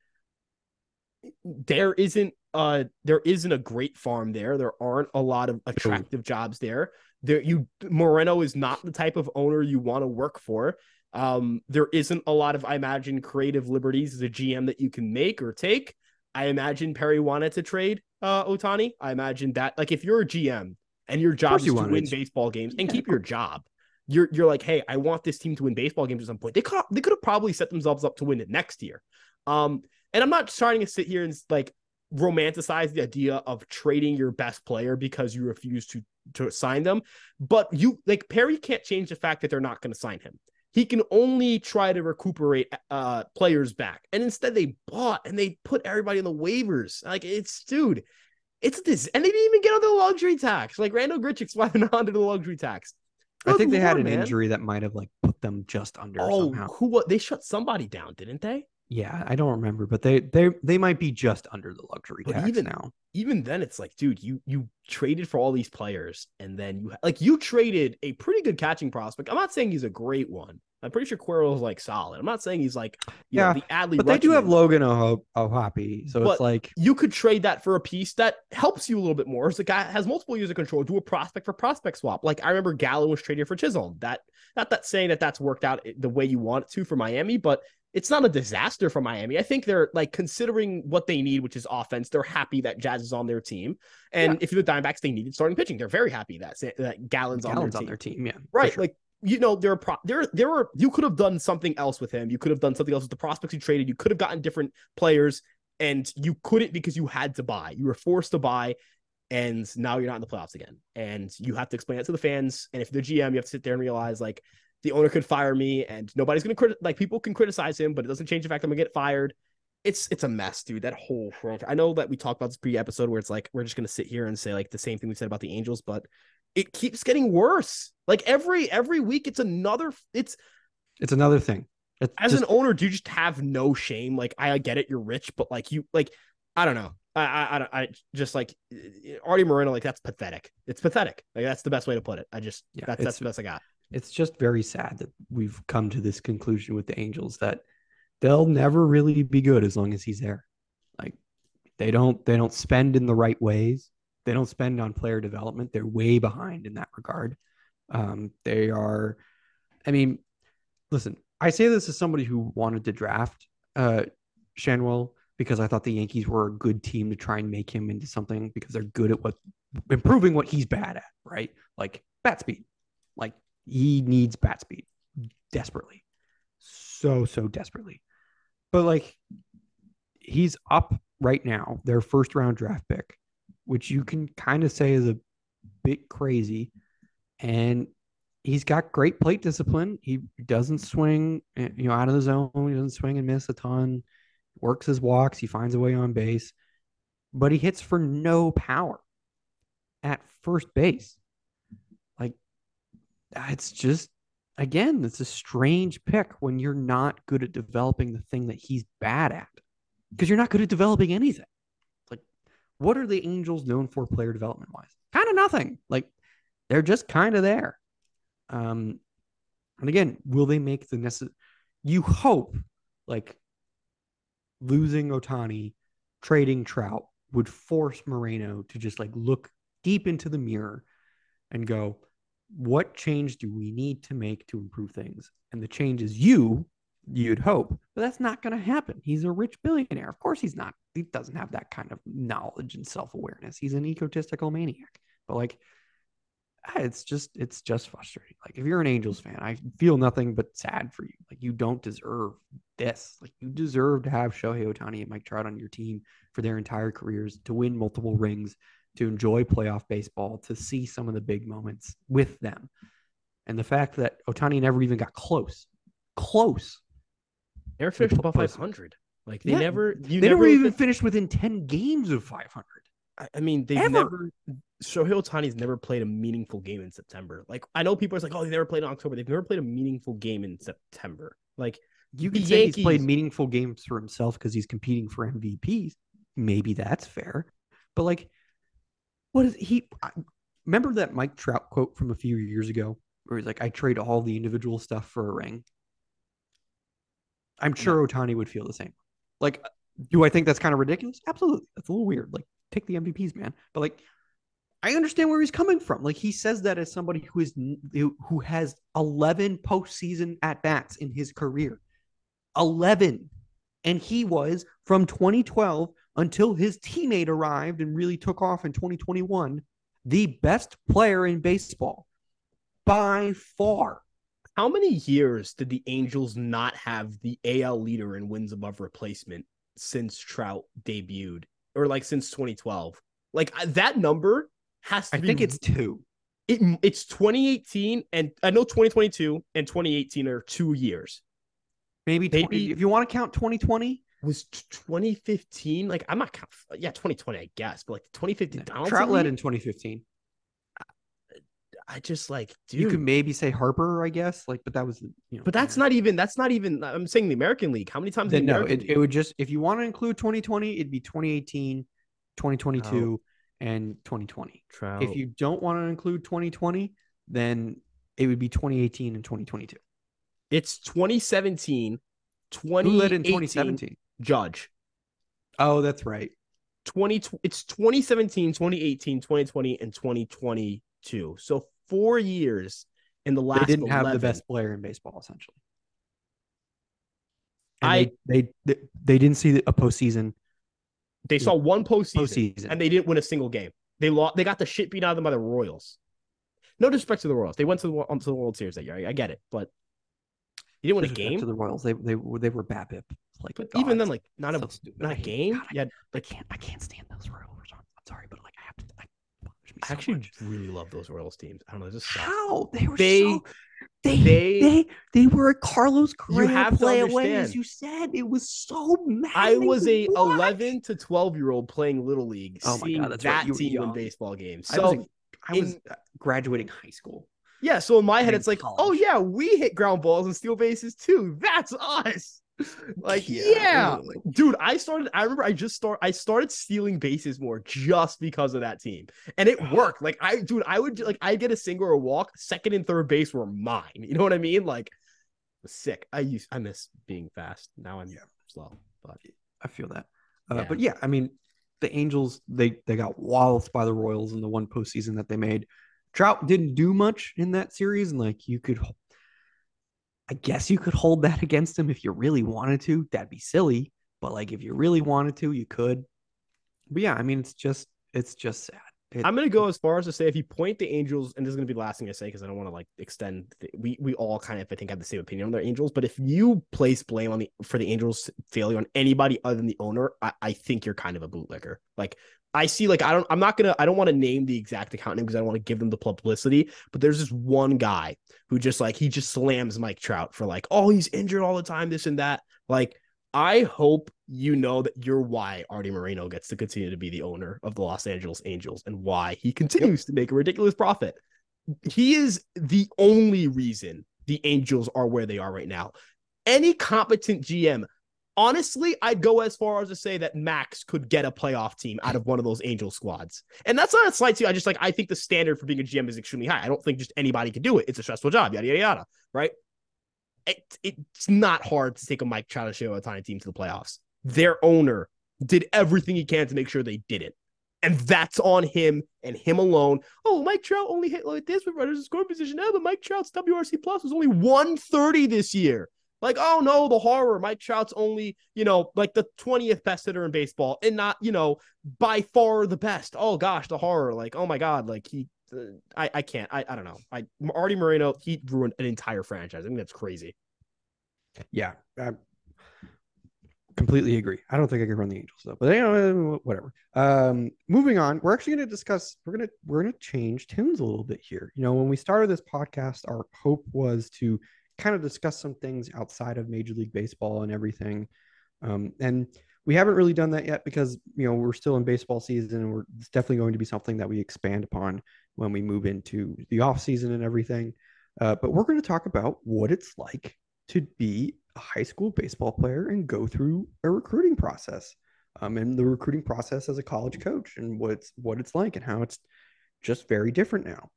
there isn't uh there isn't a great farm there. There aren't a lot of attractive jobs there there you Moreno is not the type of owner you want to work for. Um, there isn't a lot of, I imagine, creative liberties as a GM that you can make or take. I imagine Perry wanted to trade uh Ohtani. I imagine that like if you're a GM and your job is to win baseball games and yeah, keep your job, you're you're like, hey, I want this team to win baseball games at some point. They could they could have probably set themselves up to win it next year. Um, and I'm not trying to sit here and like romanticize the idea of trading your best player because you refuse to to sign them. But you like Perry can't change the fact that they're not going to sign him. He can only try to recuperate uh players back. And instead they bought and they put everybody in the waivers. Like it's dude, It's this, and they didn't even get under the luxury tax. Like Randal Grichuk's why they're not under the luxury tax. I think they had an man. injury that might have like put them just under Oh, somehow. who? What? They shut somebody down, didn't they? Yeah, I don't remember, but they they they might be just under the luxury But tax even- now. Even then, it's like, dude, you you traded for all these players, and then you like you traded a pretty good catching prospect. I'm not saying he's a great one. I'm pretty sure Quirrell's like solid. I'm not saying he's like, you know, Yeah, the Adley. But they do have. Logan Oho- O'Hoppe, so But- it's like you could trade that for a piece that helps you a little bit more. It's a guy uh, has multiple years of control. Do a prospect for prospect swap. Like I remember Gallo was traded for Chisholm. That not that saying that that's worked out the way you want it to for Miami, but it's not a disaster for Miami. I think they're like considering what they need, which is offense. They're happy that Jazz is on their team, and Yeah. if you're the Diamondbacks, they needed starting pitching. They're very happy that that Gallen's, Gallen's on their team. team. Yeah, Right. sure. Like, you know, there are pro- there there were you could have done something else with him. You could have done something else with the prospects you traded. You could have gotten different players, and you couldn't because you had to buy. You were forced to buy, and now you're not in the playoffs again. And you have to explain that to the fans. And if the GM, you have to sit there and realize like the owner could fire me, and nobody's gonna crit- like people can criticize him, but it doesn't change the fact I'm gonna get fired. It's it's a mess, dude. That whole franchise. I know that we talked about this pre-episode where it's like we're just gonna sit here and say like the same thing we said about the Angels, but it keeps getting worse. Like every every week, it's another. It's it's another thing. It's as just- an owner, do you just have no shame? Like I get it, you're rich, but like you like I don't know. I I I, I just like Arte Moreno. Like that's pathetic. It's pathetic. Like that's the best way to put it. I just Yeah, that's that's the best I got. it's just very sad that we've come to this conclusion with the Angels that they'll never really be good as long as he's there. Like they don't they don't spend in the right ways. They don't spend on player development. They're way behind in that regard. Um, they are, I mean, listen, I say this as somebody who wanted to draft uh Schanuel because I thought the Yankees were a good team to try and make him into something because they're good at what improving what he's bad at, right? Like bat speed. Like he needs bat speed desperately. So, so desperately. But like he's up right now, their first round draft pick, which you can kind of say is a bit crazy. And he's got great plate discipline. He doesn't swing, eh, you know, out of the zone. He doesn't swing and miss a ton. Works his walks. He finds a way on base, but he hits for no power at first base. Like it's just again, it's a strange pick when you're not good at developing the thing that he's bad at. Because you're not good at developing anything. What are the Angels known for player development wise? Kind of nothing. Like, they're just kind of there. Um, and again, will they make the necessary? You hope, like, losing Ohtani, trading Trout would force Moreno to just like look deep into the mirror and go, what change do we need to make to improve things? And the change is you, you'd hope, but that's not going to happen. He's a rich billionaire. Of course, he's not. He doesn't have that kind of knowledge and self awareness. He's an egotistical maniac. But like, it's just, it's just frustrating. Like, if you're an Angels fan, I feel nothing but sad for you. Like, you don't deserve this. Like, you deserve to have Shohei Ohtani and Mike Trout on your team for their entire careers, to win multiple rings, to enjoy playoff baseball, to see some of the big moments with them. And the fact that Ohtani never even got close, close. Never finished above Close. 500. Like they Yeah, never. They never never even finished within 10 games of 500. I- I mean, they've Ever. never. Shohei Ohtani's never played a meaningful game in September. Like I know people are like, "Oh, they never played in October." They've never played a meaningful game in September. Like You can say he's played meaningful games for himself because he's competing for MVPs. Maybe that's fair. But like, what is he? I, remember that Mike Trout quote from a few years ago where he's like, I trade all the individual stuff for a ring. I'm sure Ohtani would feel the same. Like, do I think that's kind of ridiculous? Absolutely. That's a little weird. Like, take the MVPs, man. But like, I understand where he's coming from. Like, he says that as somebody who is who who has 11 postseason at bats in his career. 11. And he was from 2012 until his teammate arrived and really took off in 2021, the best player in baseball by far. How many years did the Angels not have the AL leader in wins above replacement since Trout debuted, or like since 2012? Like that number has to be I be. think it's two. it, it's 2018, and I know 2022 and 2018 are two years. Maybe, 20, Maybe- if you want to count 2020, was 2015. Like I'm not, yeah, 2020, I guess, but like 2015. Yeah. Trout led in 2015. I just like, dude. You could maybe say Harper, I guess, like, but that was, you know. But that's not even. That's not even. I'm saying the American League. How many times? Then, no, it, it, would just if you want to include 2020, it'd be 2018, 2022, and 2020. Trout. If you don't want to include 2020, then it would be 2018 and 2022. It's 2017, 20 Who led in 2017? Judge. Oh, that's right. 20 it's 2017, 2018, 2020 and 2022. So 4 years in the last They didn't 11. have the best player in baseball essentially. And I they, they they didn't see a postseason. They saw one postseason, postseason, and they didn't win a single game. They lost. They got the shit beat out of them by the Royals. No disrespect to the Royals. They went to the, um, onto the World Series that year. I, I get it, but you didn't win a game to the Royals. They they they were BABIP. Like but even then, like not so a stupid. not a game. God, yeah, I, I can't I can't stand those Royals. I'm, sorry, but like I have to. I, so I actually really love those Royals teams. I don't know. Just how they were they, so. They, they they they were a Carlos Correa play away, as you said. It was so mad. I was a eleven to twelve year old playing little league, oh my God, that's that right. team win baseball games. So I was, I was in, graduating high school. Yeah, so in my head, it's like, oh, college. oh yeah, we hit ground balls and steal bases too. That's us. Like, yeah, yeah. dude. I started. I remember. I just start. I started stealing bases more just because of that team, and it worked. Like, I, dude, I would like. I get a single or a walk. Second and third base were mine. You know what I mean? Like, sick. I used. I miss being fast. Now I'm yeah. slow. But I feel that. Uh, yeah. But yeah, I mean, the Angels they they got walloped by the Royals in the one postseason that they made. Trout didn't do much in that series, and like you could, I guess you could hold that against him if you really wanted to. That'd be silly, but like if you really wanted to, you could. But yeah, I mean, it's just it's just sad. It, I'm gonna go as far as to say if you point the Angels, and this is gonna be the last thing I say because I don't want to like extend. The, we we all kind of I think have the same opinion on their Angels, but if you place blame on the for the Angels failure on anybody other than the owner, I, I think you're kind of a bootlicker. Like I see like I don't I'm not gonna I don't want to name the exact account name because I don't want to give them the publicity, but there's this one guy who just like he just slams Mike Trout for like, oh, he's injured all the time, this and that. Like, I hope you know that you're why Arte Moreno gets to continue to be the owner of the Los Angeles Angels and why he continues yep. to make a ridiculous profit. He is the only reason the Angels are where they are right now. Any competent GM honestly, I'd go as far as to say that Max could get a playoff team out of one of those Angel squads. And that's not a slight to you. I just like I think the standard for being a GM is extremely high. I don't think just anybody can do it. It's a stressful job, yada yada yada. Right? It, it's not hard to take a Mike Trout Shohei Ohtani team to the playoffs. Their owner did everything he can to make sure they did it. And that's on him and him alone. Oh, Mike Trout only hit like this with runners in scoring position now, but Mike Trout's WRC plus was only 130 this year. Like, oh no, the horror. Mike Trout's only, you know, like the 20th best hitter in baseball and not, you know, by far the best. Oh gosh, the horror. Like, oh my God, like he, uh, I, I can't, I, I don't know. I, Arte Moreno, he ruined an entire franchise. I think that's crazy. Yeah. I completely agree. I don't think I can run the Angels though, but you know, whatever. Um, moving on, we're actually going to discuss, we're going to, we're going to change tunes a little bit here. You know, when we started this podcast, our hope was to kind of discuss some things outside of Major League Baseball and everything. Um, and we haven't really done that yet because you know we're still in baseball season and we're it's definitely going to be something that we expand upon when we move into the off season and everything. Uh, but we're going to talk about what it's like to be a high school baseball player and go through a recruiting process, um, and the recruiting process as a college coach and what it's what it's like and how it's just very different now.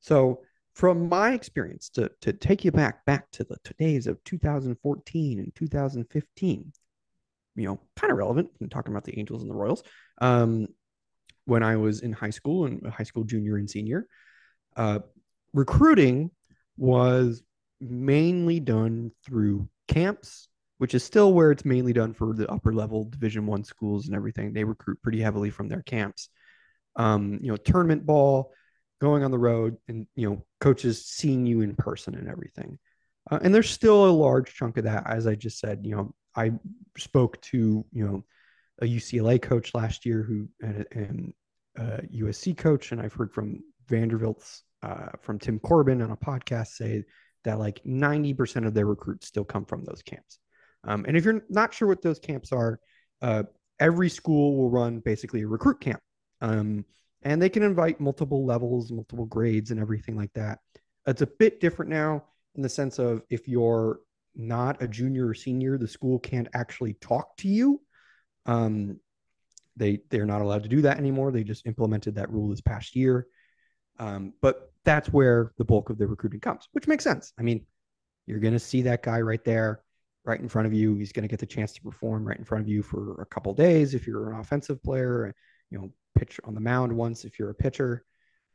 So from my experience to, to take you back back to the days of 2014 and 2015 you know kind of relevant I'm talking about the angels and the royals um, when i was in high school and high school junior and senior uh, recruiting was mainly done through camps which is still where it's mainly done for the upper level division one schools and everything. They recruit pretty heavily from their camps. Um, you know tournament ball going on the road and you know coaches seeing you in person and everything. Uh, and there's still a large chunk of that as i just said you know i spoke to you know a ucla coach last year who and, and a usc coach. And i've heard from vanderbilt's uh, from tim corbin on a podcast say that like 90% of their recruits still come from those camps. Um, and if you're not sure what those camps are, uh, every school will run basically a recruit camp. Um, and they can invite multiple levels, multiple grades, and everything like that. It's a bit different now in the sense of if you're not a junior or senior, the school can't actually talk to you. Um, they they're not allowed to do that anymore. They just implemented that rule this past year. Um, but that's where the bulk of the recruiting comes, which makes sense. I mean, you're going to see that guy right there, right in front of you. He's going to get the chance to perform right in front of you for a couple days if you're an offensive player. You know, pitch on the mound once if you're a pitcher.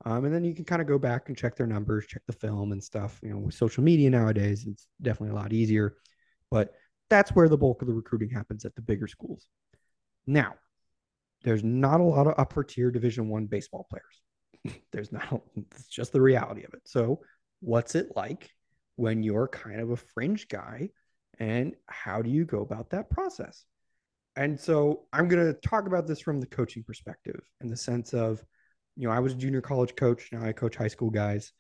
Um, and then you can kind of go back and check their numbers, check the film and stuff. You know, with social media nowadays, it's definitely a lot easier. But that's where the bulk of the recruiting happens at the bigger schools. Now, there's not a lot of upper tier Division One baseball players. there's not. It's just the reality of it. So, what's it like when you're kind of a fringe guy, and how do you go about that process? And so I'm going to talk about this from the coaching perspective in the sense of, you know, I was a junior college coach. Now I coach high school guys.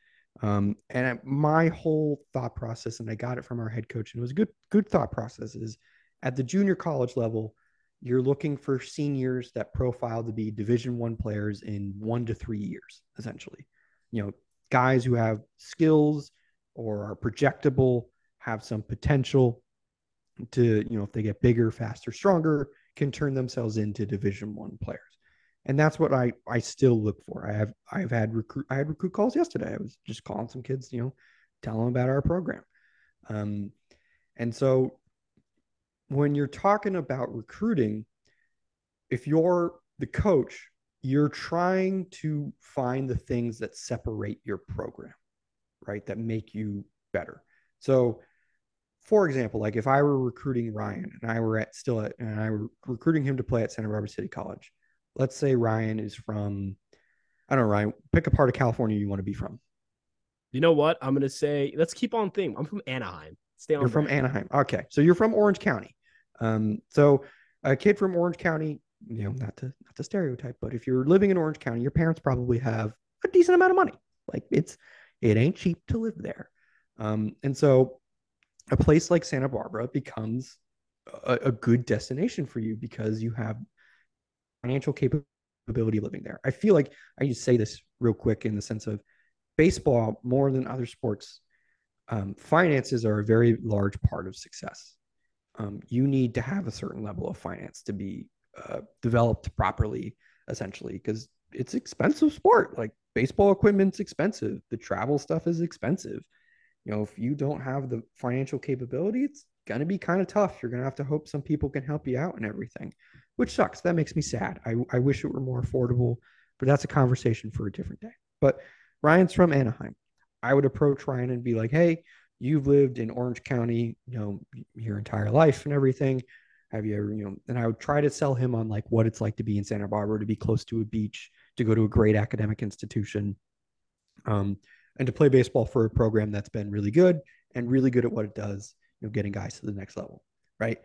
Um, and my whole thought process, and I got it from our head coach, and it was a good, good thought process is at the junior college level, you're looking for seniors that profile to be division one players in one to three years, essentially. You know, guys who have skills or are projectable, have some potential, to you know if they get bigger faster stronger can turn themselves into division one players. And that's what i i still look for. I have i've had recruit i had recruit calls yesterday. I was just calling some kids you know telling them about our program. Um and so when you're talking about recruiting if you're the coach you're trying to find the things that separate your program right? That make you better. So for example, like if I were recruiting Ryan and I were at still at and I were recruiting him to play at Santa Barbara City College, let's say Ryan is from, I don't know, Ryan, pick a part of California you want to be from. You know what? I'm gonna say let's keep on theme. I'm from Anaheim. Stay on. You're from Anaheim. Okay, so you're from Orange County. Um, so a kid from Orange County, you know, not to not to stereotype, but if you're living in Orange County, your parents probably have a decent amount of money. Like it's it ain't cheap to live there. Um, and so a place like Santa Barbara becomes a, a good destination for you because you have financial capability living there. I feel like I just say this real quick in the sense of baseball more than other sports. Um, finances are a very large part of success. Um, you need to have a certain level of finance to be uh, developed properly, essentially, because it's expensive sport. Like baseball equipment's expensive. The travel stuff is expensive you know, if you don't have the financial capability, it's going to be kind of tough. You're going to have to hope some people can help you out and everything, which sucks. That makes me sad. I, I wish it were more affordable, but that's a conversation for a different day. But Ryan's from Anaheim. I would approach Ryan and be like, hey, you've lived in Orange County, you know, your entire life and everything. Have you ever, you know, and I would try to sell him on like what it's like to be in Santa Barbara, to be close to a beach, to go to a great academic institution. Um, and to play baseball for a program that's been really good and really good at what it does, you know, getting guys to the next level, right?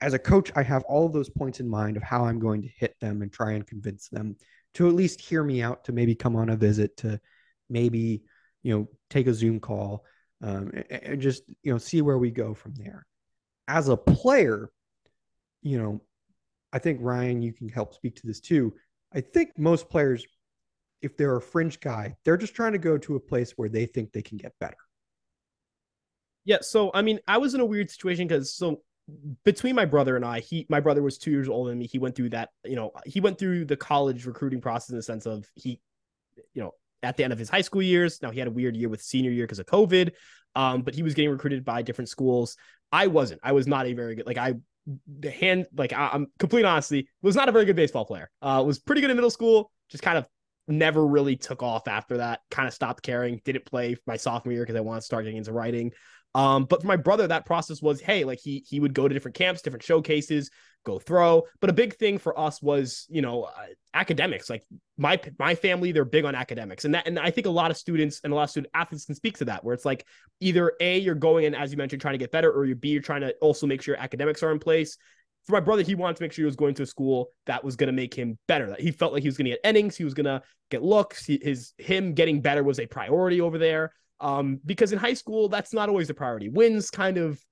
As a coach, I have all of those points in mind of how I'm going to hit them and try and convince them to at least hear me out, to maybe come on a visit, to maybe, you know, take a Zoom call um, and, and just, you know, see where we go from there. As a player, you know, I think Ryan, you can help speak to this too. I think most players if they're a fringe guy, they're just trying to go to a place where they think they can get better. Yeah. So, I mean, I was in a weird situation because so between my brother and I, he, my brother was two years older than me. He went through that, you know, he went through the college recruiting process in the sense of he, you know, at the end of his high school years. Now he had a weird year with senior year because of COVID. Um, but he was getting recruited by different schools. I wasn't. I was not a very good, like, I, the hand, like, I, am complete honestly, was not a very good baseball player. Uh, was pretty good in middle school, just kind of never really took off after that. Kind of stopped caring. Didn't play my sophomore year because I wanted to start getting into writing. Um, but for my brother, that process was hey, like he he would go to different camps, different showcases, go throw. But a big thing for us was you know uh, academics. Like my my family, they're big on academics, and that and I think a lot of students and a lot of student athletes can speak to that. Where it's like either a you're going in as you mentioned trying to get better, or you b you're trying to also make sure academics are in place for my brother, he wanted to make sure he was going to a school that was going to make him better. That he felt like he was going to get innings, he was going to get looks. He, his him getting better was a priority over there. Um, because in high school, that's not always a priority. Wins kind of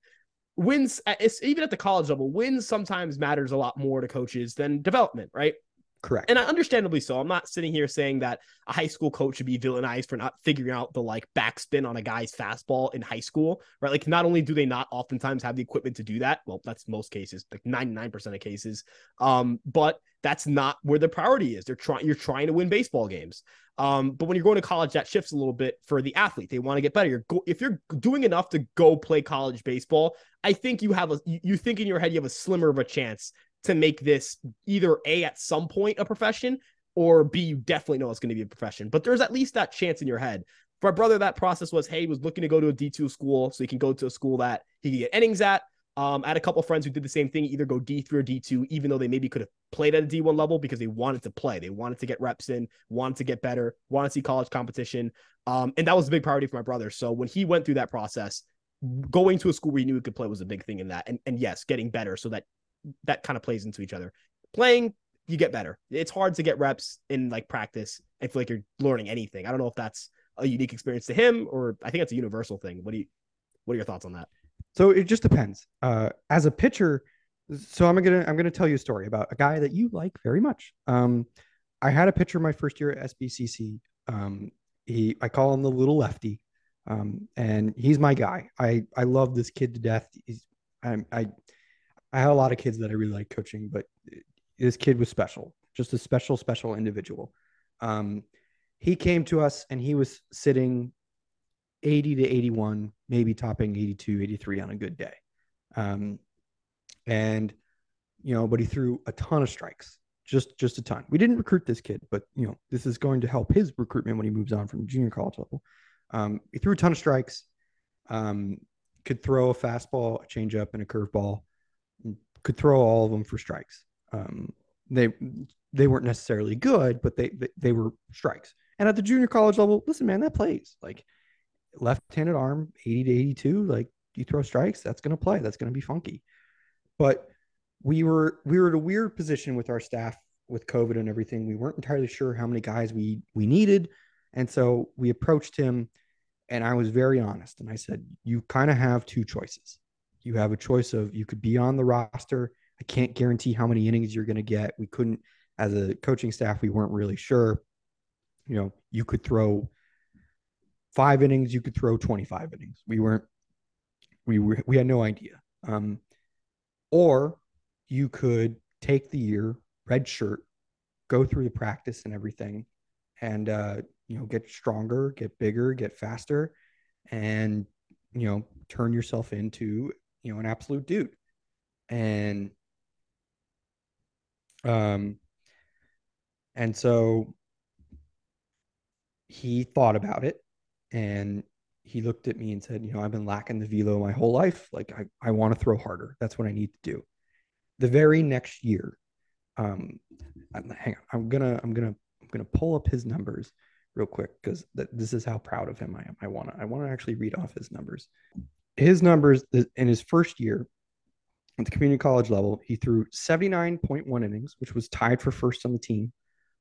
wins, even at the college level, wins sometimes matters a lot more to coaches than development, right? Correct. And understandably so. I'm not sitting here saying that a high school coach should be villainized for not figuring out the like backspin on a guy's fastball in high school, right? Like, not only do they not oftentimes have the equipment to do that, well, that's most cases, like 99% of cases, um, but that's not where the priority is. They're trying, you're trying to win baseball games. Um, but when you're going to college, that shifts a little bit for the athlete. They want to get better. You're go- if you're doing enough to go play college baseball, I think you have a you, you think in your head you have a slimmer of a chance to make this either a at some point a profession or b you definitely know it's going to be a profession but there's at least that chance in your head for my brother that process was hey he was looking to go to a d2 school so he can go to a school that he could get innings at um, I had a couple friends who did the same thing, either go D3 or D2, even though they maybe could have played at a D1 level because they wanted to play. They wanted to get reps in, wanted to get better, wanted to see college competition. Um, and that was a big priority for my brother. So when he went through that process, going to a school where he knew he could play was a big thing in that. And, and yes, getting better so that that kind of plays into each other. Playing, you get better. It's hard to get reps in like practice. I feel like you're learning anything. I don't know if that's a unique experience to him or I think it's a universal thing. What do you what are your thoughts on that? So it just depends. Uh, as a pitcher, so I'm gonna I'm gonna tell you a story about a guy that you like very much. Um, I had a pitcher my first year at SBCC. Um, he I call him the little lefty, um, and he's my guy. I I love this kid to death. He's I I I had a lot of kids that I really like coaching, but this kid was special, just a special, special individual. Um, he came to us and he was sitting 80 to 81, maybe topping 82, 83 on a good day. Um, and, you know, but he threw a ton of strikes, just, just a ton. We didn't recruit this kid, but, you know, this is going to help his recruitment when he moves on from junior college level. Um, he threw a ton of strikes, um, could throw a fastball, a changeup, and a curveball could throw all of them for strikes. Um, they they weren't necessarily good, but they, they, they were strikes. And at the junior college level, listen, man, that plays like left-handed arm, 80 to 82. Like you throw strikes, that's gonna play. That's gonna be funky. But we were we were at a weird position with our staff with COVID and everything. We weren't entirely sure how many guys we we needed. And so we approached him and I was very honest. And I said, you kind of have two choices you have a choice of you could be on the roster. I can't guarantee how many innings you're going to get. We couldn't, as a coaching staff, we weren't really sure. You know, you could throw five innings, you could throw 25 innings. We weren't, we were, we had no idea. Um, or you could take the year, red shirt, go through the practice and everything, and, uh, you know, get stronger, get bigger, get faster, and, you know, turn yourself into you know, an absolute dude. And um and so he thought about it and he looked at me and said, you know, I've been lacking the velo my whole life. Like I, I want to throw harder. That's what I need to do. The very next year, um, hang on, I'm gonna, I'm gonna, I'm gonna pull up his numbers real quick because th- this is how proud of him I am. I want to, I want to actually read off his numbers his numbers in his first year at the community college level, he threw 79.1 innings, which was tied for first on the team.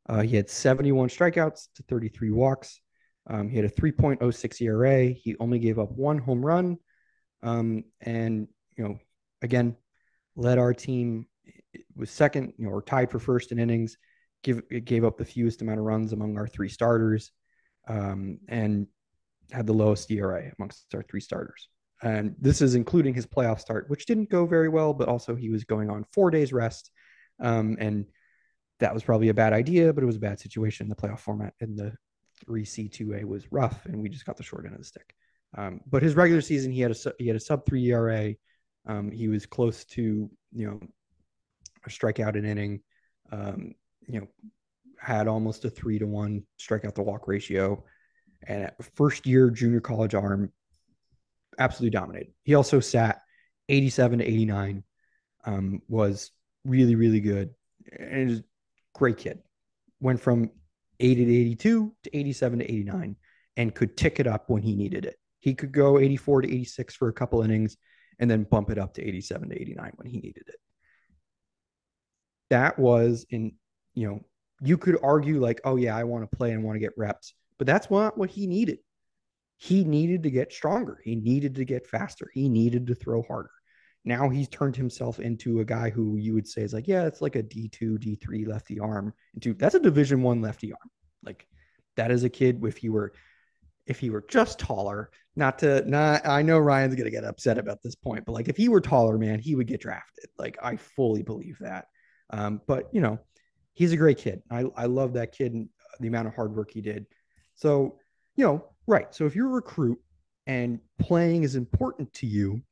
Uh, he had 71 strikeouts to 33 walks. Um, he had a 3.06 ERA. He only gave up one home run. Um, and, you know, again, led our team was second, you know, or tied for first in innings. Give gave up the fewest amount of runs among our three starters, um, and had the lowest ERA amongst our three starters. And this is including his playoff start, which didn't go very well, but also he was going on four days rest. Um, and that was probably a bad idea, but it was a bad situation. In the playoff format And the 3C2A was rough, and we just got the short end of the stick. Um, but his regular season, he had a he had a sub three ERA. Um, he was close to you know a strikeout an inning. Um, you know, had almost a three to one strikeout to walk ratio. And at first year junior college arm, absolutely dominated. He also sat 87 to 89, um, was really, really good. And is great kid. Went from 80 to 82 to 87 to 89 and could tick it up when he needed it. He could go 84 to 86 for a couple innings and then bump it up to 87 to 89 when he needed it. That was in, you know, you could argue like, oh yeah, I want to play and want to get reps, but that's not what he needed he needed to get stronger. He needed to get faster. He needed to throw harder. now he's turned himself into a guy who you would say is like, yeah, it's like a D2, D3 lefty arm. Into that's a division one lefty arm. Like that is a kid if he were if he were just taller, not to not I know Ryan's gonna get upset about this point, but like if he were taller, man, he would get drafted. Like I fully believe that. Um, but you know, he's a great kid. I, I love that kid and the amount of hard work he did. So, you know, right. So if you're a recruit and playing is important to you,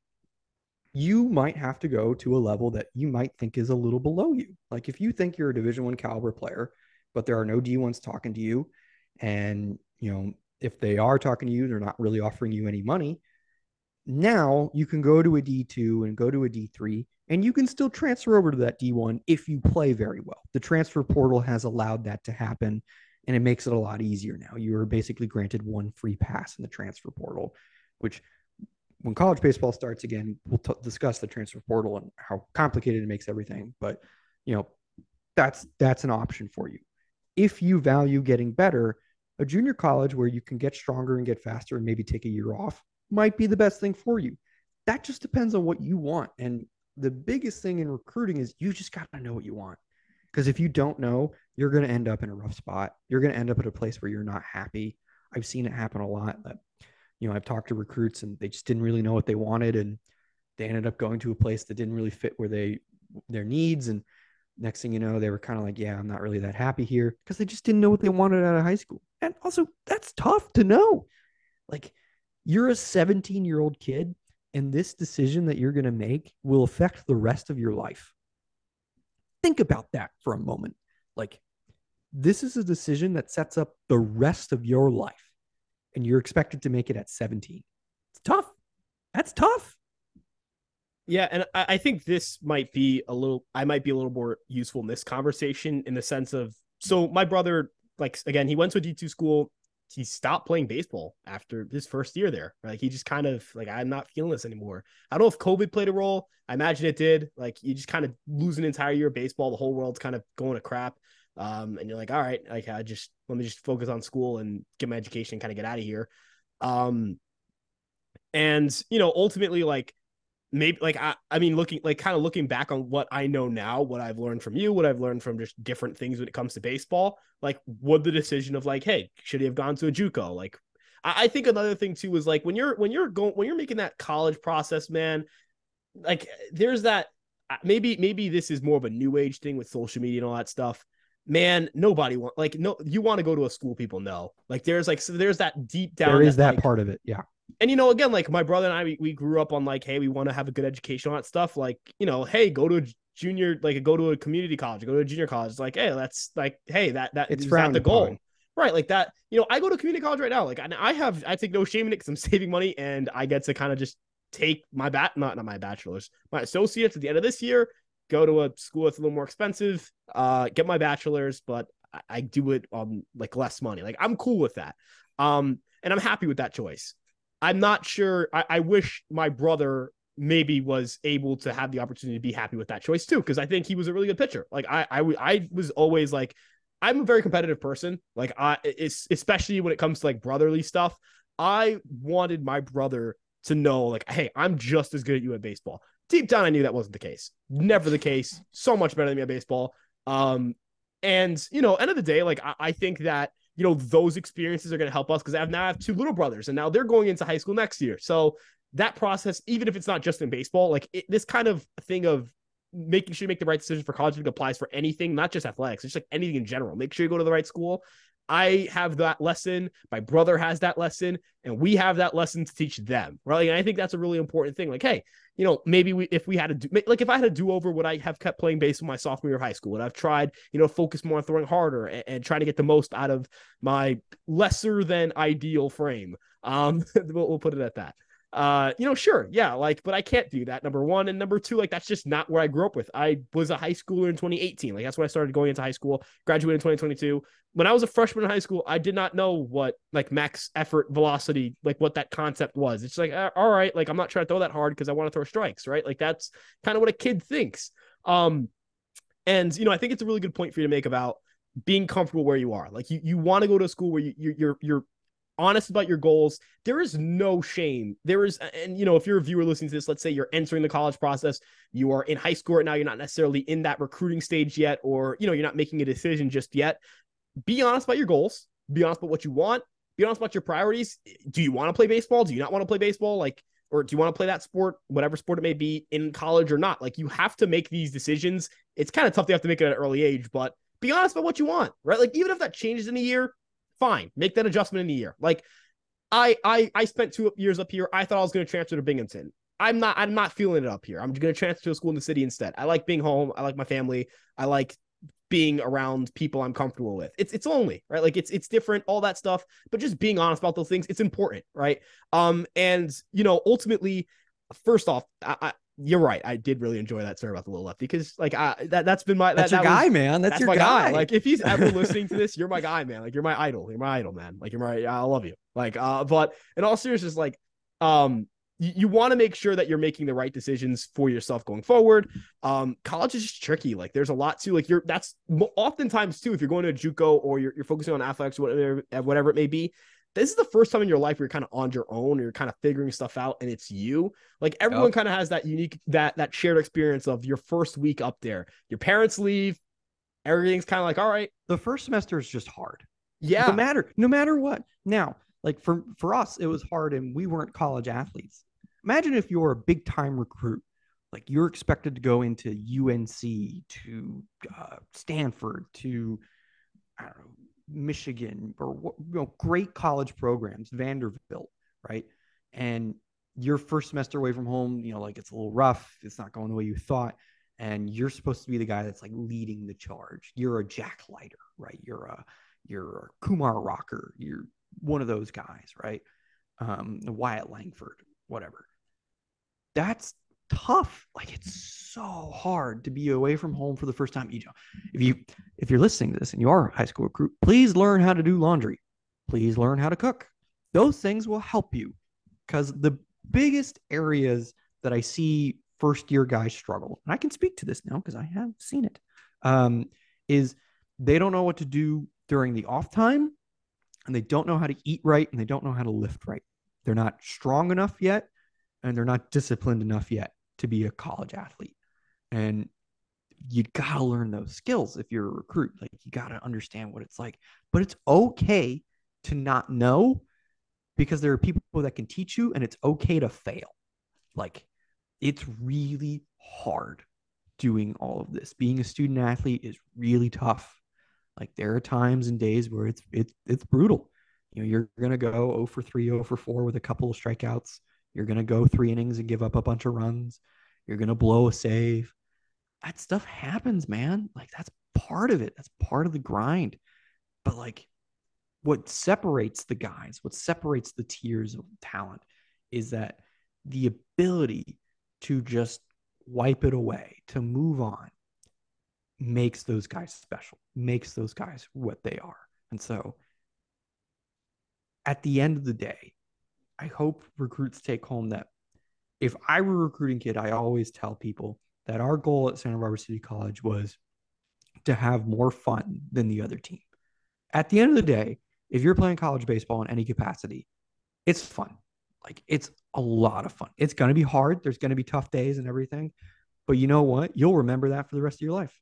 you might have to go to a level that you might think is a little below you. Like if you think you're a division one caliber player, but there are no D1s talking to you, and you know, if they are talking to you, they're not really offering you any money. Now you can go to a D2 and go to a D3 and you can still transfer over to that D1 if you play very well. The transfer portal has allowed that to happen and it makes it a lot easier now. You are basically granted one free pass in the transfer portal, which when college baseball starts again, we'll t- discuss the transfer portal and how complicated it makes everything. But you know, that's that's an option for you. If you value getting better, a junior college where you can get stronger and get faster and maybe take a year off might be the best thing for you. That just depends on what you want. And the biggest thing in recruiting is you just got to know what you want. Because if you don't know, you're going to end up in a rough spot. You're going to end up at a place where you're not happy. I've seen it happen a lot. That, you know, I've talked to recruits and they just didn't really know what they wanted, and they ended up going to a place that didn't really fit where they their needs. And next thing you know, they were kind of like, "Yeah, I'm not really that happy here," because they just didn't know what they wanted out of high school. And also, that's tough to know. Like, you're a 17 year old kid and this decision that you're going to make will affect the rest of your life. Think about that for a moment. Like, this is a decision that sets up the rest of your life, and you're expected to make it at 17. It's tough. That's tough. Yeah, and I think this might be a little, I might be a little more useful in this conversation in the sense of, so my brother, like, again, he went to a D2 school he stopped playing baseball after his first year there. Like he just kind of like I'm not feeling this anymore. I don't know if COVID played a role. I imagine it did. Like you just kind of lose an entire year of baseball. The whole world's kind of going to crap. Um, and you're like, all right, like I just let me just focus on school and get my education, kind of get out of here. Um, and you know, ultimately, like maybe like I, I mean looking like kind of looking back on what I know now, what I've learned from you, what I've learned from just different things when it comes to baseball, like would the decision of like, hey, should he have gone to a JUCO? Like I, I think another thing too is like when you're when you're going when you're making that college process, man, like there's that uh, maybe maybe this is more of a new age thing with social media and all that stuff. Man nobody want like no you want to go to a school people know. Like there's like so there's that deep down there is that, that like, part of it yeah and you know, again, like my brother and I, we, we grew up on like, hey, we want to have a good education on that stuff. Like, you know, hey, go to a junior, like go to a community college, go to a junior college. It's like, hey, that's like, hey, that that it's that the goal. Upon. Right, like that. You know, I go to community college right now. Like, I have, I take no shame in it because I'm saving money, and I get to kind of just take my bat, not not my bachelor's, my associates at the end of this year. Go to a school that's a little more expensive, uh, get my bachelor's, but I, I do it on like less money. Like, I'm cool with that, um, and I'm happy with that choice. I'm not sure. I, I wish my brother maybe was able to have the opportunity to be happy with that choice too, because I think he was a really good pitcher. Like I, I, I was always like, I'm a very competitive person. Like I, especially when it comes to like brotherly stuff. I wanted my brother to know, like, hey, I'm just as good at you at baseball. Deep down, I knew that wasn't the case. Never the case. So much better than me at baseball. Um, and you know, end of the day, like I, I think that you know, those experiences are going to help us because I have now I have two little brothers and now they're going into high school next year. So that process, even if it's not just in baseball, like it, this kind of thing of making sure you make the right decision for college applies for anything, not just athletics, it's just like anything in general. Make sure you go to the right school. I have that lesson. My brother has that lesson, and we have that lesson to teach them. Right. And I think that's a really important thing. Like, hey, you know, maybe we, if we had to do, like, if I had a do over, would I have kept playing baseball my sophomore year of high school? Would I've tried, you know, focus more on throwing harder and, and trying to get the most out of my lesser than ideal frame? Um, we'll, we'll put it at that uh, you know, sure, yeah, like, but I can't do that. Number one, and number two, like, that's just not where I grew up with. I was a high schooler in 2018. Like, that's when I started going into high school. Graduated in 2022. When I was a freshman in high school, I did not know what like max effort velocity, like what that concept was. It's like, uh, all right, like I'm not trying to throw that hard because I want to throw strikes, right? Like that's kind of what a kid thinks. Um, and you know, I think it's a really good point for you to make about being comfortable where you are. Like you, you want to go to a school where you, you're, you're, you're honest about your goals. There is no shame. There is, and you know, if you're a viewer listening to this, let's say you're entering the college process, you are in high school right now, you're not necessarily in that recruiting stage yet, or you know, you're not making a decision just yet. Be honest about your goals. Be honest about what you want. Be honest about your priorities. Do you want to play baseball? Do you not want to play baseball? Like, or do you want to play that sport, whatever sport it may be, in college or not? Like, you have to make these decisions. It's kind of tough to have to make it at an early age, but be honest about what you want, right? Like, even if that changes in a year, fine, make that adjustment in a year. Like, I I I spent two years up here. I thought I was going to transfer to Binghamton. I'm not. I'm not feeling it up here. I'm going to transfer to a school in the city instead. I like being home. I like my family. I like being around people I'm comfortable with. It's it's lonely, right? Like it's it's different, all that stuff. But just being honest about those things, it's important, right? Um, and you know, ultimately, first off, I, I you're right. I did really enjoy that story about the little lefty because like I that that's been my that's your that guy, was, man. That's, that's your my guy. guy. Like if he's ever listening to this, you're my guy, man. Like you're my idol. You're my idol, man. Like you're my I love you. Like uh, but in all seriousness, like um you, you want to make sure that you're making the right decisions for yourself going forward. Um, college is just tricky. Like there's a lot to like you're that's oftentimes too if you're going to a JUCO or you're, you're focusing on athletics, whatever whatever it may be. This is the first time in your life where you're kind of on your own, or you're kind of figuring stuff out, and it's you. Like everyone Yep. kind of has that unique that that shared experience of your first week up there. Your parents leave, everything's kind of like, all right, the first semester is just hard. yeah, No matter no matter what. Now, like for for us, it was hard, and we weren't college athletes. Imagine if you're a big time recruit, like you're expected to go into UNC, to uh, Stanford, to I don't know Michigan, or you know, great college programs, Vanderbilt, right? And your first semester away from home, you know, like it's a little rough. It's not going the way you thought. And you're supposed to be the guy that's like leading the charge. You're a Jack Leiter, right? You're a you're a Kumar Rocker. You're one of those guys, right? Um, Wyatt Langford, whatever. That's tough. Like it's so hard to be away from home for the first time. You know, if you if you're listening to this and you are a high school recruit, please learn how to do laundry. Please learn how to cook. Those things will help you because the biggest areas that I see first year guys struggle, and I can speak to this now because I have seen it, um, is they don't know what to do during the off time and they don't know how to eat right and they don't know how to lift right. They're not strong enough yet and they're not disciplined enough yet to be a college athlete. And you got to learn those skills if you're a recruit. Like you got to understand what it's like. But it's okay to not know because there are people that can teach you and it's okay to fail. Like it's really hard doing all of this. Being a student athlete is really tough. Like there are times and days where it's it's it's brutal. You know, you're gonna go 0 for 3, 0 for 4 with a couple of strikeouts. You're gonna go three innings and give up a bunch of runs. You're gonna blow a save. That stuff happens, man. Like that's part of it. That's part of the grind. But like what separates the guys, what separates the tiers of talent is that the ability to just wipe it away, to move on, makes those guys special, makes those guys what they are. And so at the end of the day, I hope recruits take home that if I were a recruiting kid, I always tell people that our goal at Santa Barbara City College was to have more fun than the other team. At the end of the day, if you're playing college baseball in any capacity, it's fun. Like it's a lot of fun. It's going to be hard. There's going to be tough days and everything. But you know what? You'll remember that for the rest of your life.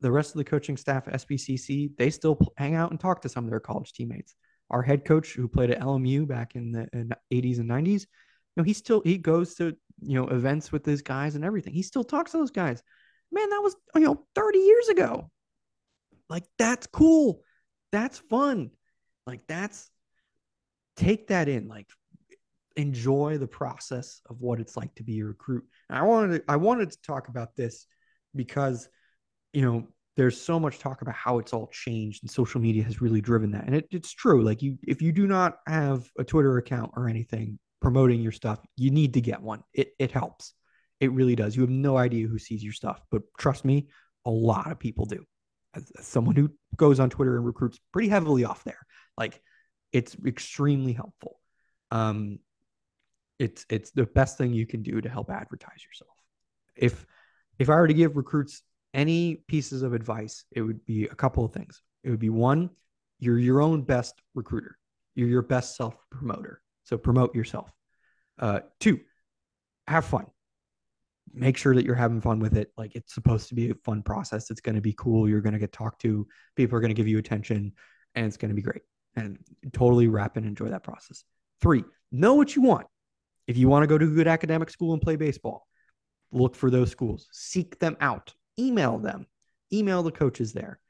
The rest of the coaching staff at SBCC, they still hang out and talk to some of their college teammates. Our head coach, who played at LMU back in the in 80s and 90s, you know, he still he goes to you know events with his guys and everything. He still talks to those guys. Man, that was you know 30 years ago. Like that's cool. That's fun. Like that's take that in. Like enjoy the process of what it's like to be a recruit. And I wanted to, I wanted to talk about this because you know there's so much talk about how it's all changed and social media has really driven that. And it, it's true. Like you if you do not have a Twitter account or anything promoting your stuff, you need to get one. It it helps. It really does. You have no idea who sees your stuff, but trust me, a lot of people do. As, as someone who goes on Twitter and recruits pretty heavily off there, like it's extremely helpful. Um, it's it's the best thing you can do to help advertise yourself. If if I were to give recruits any pieces of advice, it would be a couple of things. It would be one, you're your own best recruiter. You're your best self promoter. So promote yourself. Uh, two, have fun. Make sure that you're having fun with it. Like it's supposed to be a fun process. It's going to be cool. You're going to get talked to. People are going to give you attention, and it's going to be great. And totally wrap and enjoy that process. Three, know what you want. If you want to go to a good academic school and play baseball, look for those schools. Seek them out. Email them. Email the coaches there.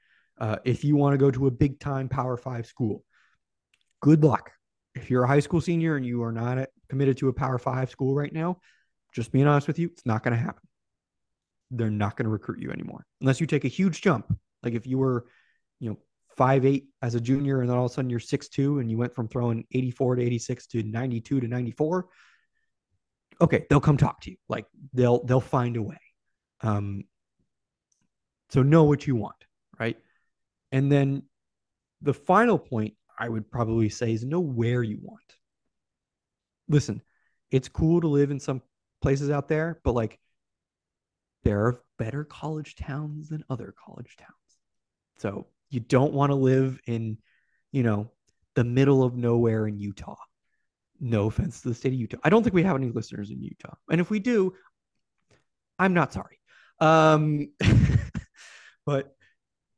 Uh, if you want to go to a big time Power Five school, good luck. If you're a high school senior and you are not committed to a Power Five school right now, just being honest with you, it's not going to happen. They're not going to recruit you anymore unless you take a huge jump. Like if you were, you know, five eight as a junior, and then all of a sudden you're six two, and you went from throwing 84 to 86 to 92 to 94. Okay, they'll come talk to you. Like they'll they'll find a way. Um, so know what you want, right? And then the final point I would probably say is know where you want. Listen, it's cool to live in some places out there, but like there are better college towns than other college towns. So you don't want to live in, you know, the middle of nowhere in Utah. No offense to the state of Utah. I don't think we have any listeners in Utah. And if we do, I'm not sorry. Um, but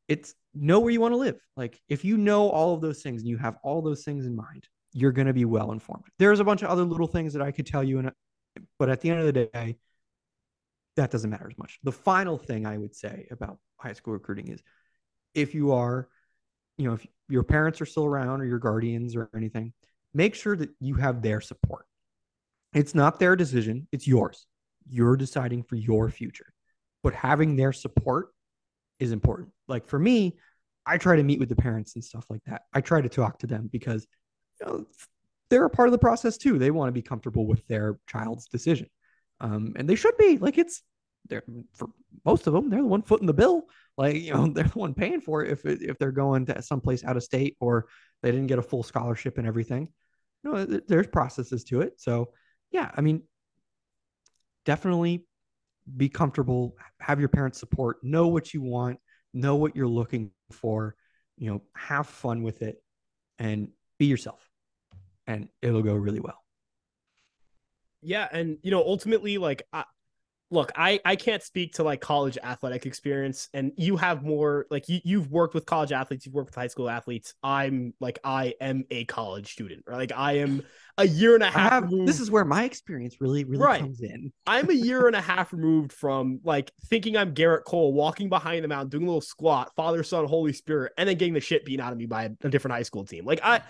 it's know where you want to live. Like if you know all of those things and you have all those things in mind, you're going to be well informed. There's a bunch of other little things that I could tell you, and but at the end of the day, that doesn't matter as much. The final thing I would say about high school recruiting is if you are, you know, if your parents are still around or your guardians or anything, make sure that you have their support. It's not their decision, it's yours. You're deciding for your future. But having their support is important. Like for me, I try to meet with the parents and stuff like that. I try to talk to them because you know, they're a part of the process too. They want to be comfortable with their child's decision. Um, and they should be like it's they're for most of them, they're the one footing the bill. Like, you know, they're the one paying for it if, if they're going to someplace out of state or they didn't get a full scholarship and everything. You know, there's processes to it. So yeah, I mean, definitely be comfortable, have your parents support, know what you want, know what you're looking for, you know, have fun with it and be yourself and it'll go really well. Yeah. And, you know, ultimately, like, look, I I can't speak to like college athletic experience, and you have more like you you've worked with college athletes, you've worked with high school athletes. I'm like I am a college student, right? Like I am a year and a half. Have, this is where my experience really really right. comes in. I'm a year and a half removed from like thinking I'm Gerrit Cole, walking behind the mountain, doing a little squat, Father, Son, Holy Spirit, and then getting the shit beaten out of me by a, a different high school team. Like I,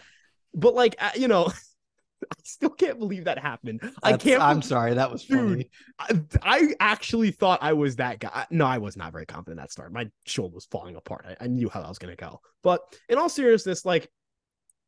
but like uh, you know. I still can't believe that happened. That's, I can't. I'm sorry, that was funny. I, I, actually thought I was that guy. No, I was not very confident that start. My shoulder was falling apart. I, I knew how that was going to go. But in all seriousness, like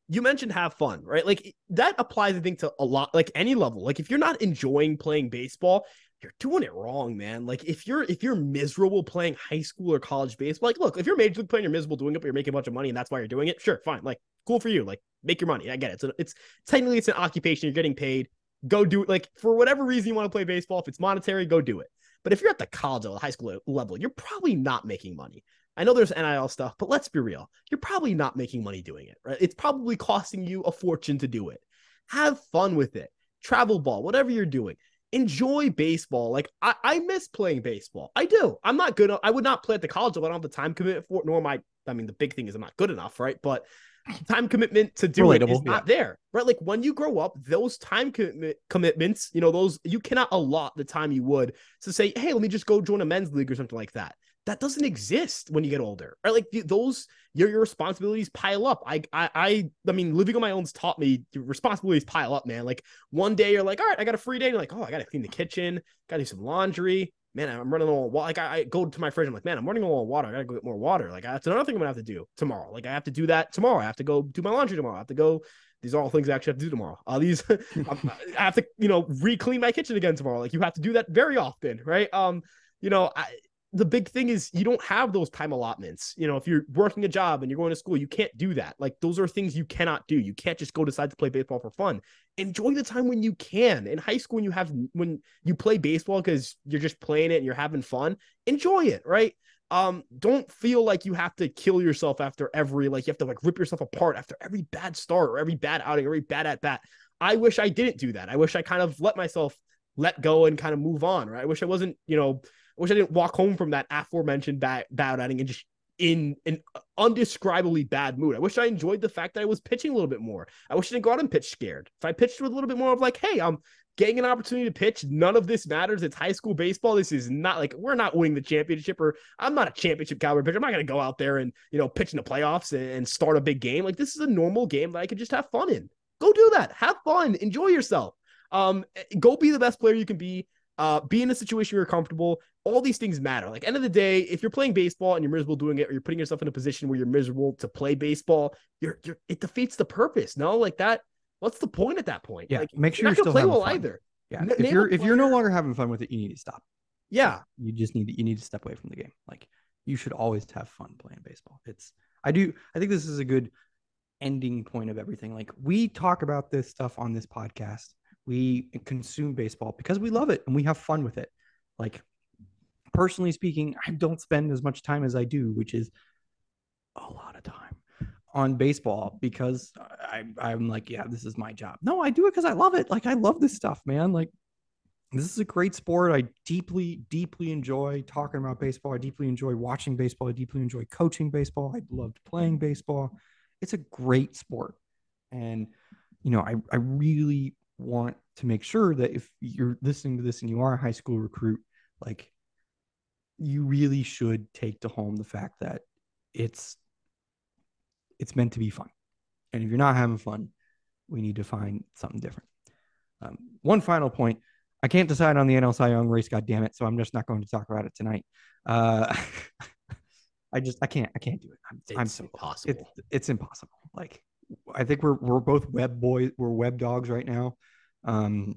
you mentioned, have fun, right? Like that applies, I think, to a lot, like any level. Like if you're not enjoying playing baseball, you're doing it wrong, man. Like if you're if you're miserable playing high school or college baseball, like look, if you're major league playing, you're miserable doing it, but you're making a bunch of money and that's why you're doing it. Sure, fine. Like cool for you. Like make your money. I get it. So it's technically it's an occupation. You're getting paid. Go do it. Like for whatever reason you want to play baseball, if it's monetary, go do it. But if you're at the college level, high school level, you're probably not making money. I know there's NIL stuff, but let's be real. You're probably not making money doing it, right? It's probably costing you a fortune to do it. Have fun with it. Travel ball, whatever you're doing enjoy baseball. Like I, I miss playing baseball. I do. I'm not good. I would not play at the college level. I don't have the time commitment for it, nor my. I I mean, the big thing is I'm not good enough, right? But time commitment to do Relatable, it is not yeah. there, right? Like when you grow up, those time commitment commitments, you know, those you cannot allot the time you would to say, hey, let me just go join a men's league or something like that. That doesn't exist when you get older, right? Like those your your responsibilities pile up. I I I I mean, living on my own's taught me responsibilities pile up, man. Like one day you're like, all right, I got a free day. You're like, oh, I gotta clean the kitchen, gotta do some laundry. Man, I'm running low on water. Like I, I, go to my fridge, I'm like, man, I'm running low on water. I gotta go get more water. Like that's another thing I'm gonna have to do tomorrow. Like I have to do that tomorrow. I have to go do my laundry tomorrow. I have to go. These are all things I actually have to do tomorrow. Uh, these I have to, you know, re-clean my kitchen again tomorrow. Like you have to do that very often, right? Um, you know, I, the big thing is you don't have those time allotments. You know, if you're working a job and you're going to school, you can't do that. Like those are things you cannot do. You can't just go decide to play baseball for fun. Enjoy the time when you can. In high school, when you have when you play baseball because you're just playing it and you're having fun, enjoy it, right? um, don't feel like you have to kill yourself after every like you have to like rip yourself apart after every bad start or every bad outing, or every bad at bat. I wish I didn't do that. I wish I kind of let myself let go and kind of move on. Right. I wish I wasn't, you know, I wish I didn't walk home from that aforementioned bad outing and just in an undescribably bad mood. I wish I enjoyed the fact that I was pitching a little bit more. I wish I didn't go out and pitch scared. If I pitched with a little bit more of like, hey, I'm getting an opportunity to pitch. None of this matters. It's high school baseball. This is not like we're not winning the championship, or I'm not a championship caliber pitcher. I'm not going to go out there and you know pitch in the playoffs and, and start a big game. Like this is a normal game that I could just have fun in. Go do that. Have fun. Enjoy yourself. Um, go be the best player you can be. Uh, be in a situation where you're comfortable. All these things matter. Like end of the day, if you're playing baseball and you're miserable doing it, or you're putting yourself in a position where you're miserable to play baseball, you're, you're it defeats the purpose. No, like that. What's the point at that point? Yeah, like, make sure you're you're, not play well fun. either. Yeah, N- if you're if you're no longer having fun with it, you need to stop. Yeah, You just need to you need to step away from the game. Like you should always have fun playing baseball. It's I do I think this is a good ending point of everything. Like we talk about this stuff on this podcast. We consume baseball because we love it and we have fun with it. Like personally speaking, I don't spend as much time as I do, which is a lot of time on baseball because I I'm like, yeah, this is my job. No, I do it because I love it. Like I love this stuff, man. Like this is a great sport. I deeply, deeply enjoy talking about baseball. I deeply enjoy watching baseball. I deeply enjoy coaching baseball. I loved playing baseball. It's a great sport. And, you know, I, I really want to make sure that if you're listening to this and you are a high school recruit, like you really should take to home the fact that it's it's meant to be fun. And if you're not having fun, we need to find something different. Um, one final point. I can't decide on the NL Cy Young race, God damn it! So I'm just not going to talk about it tonight. Uh, I just I can't I can't do it. I'm, I'm it's so impossible. it's it's impossible. Like I think we're we're both Webb boys. We're Webb dogs right now. Um,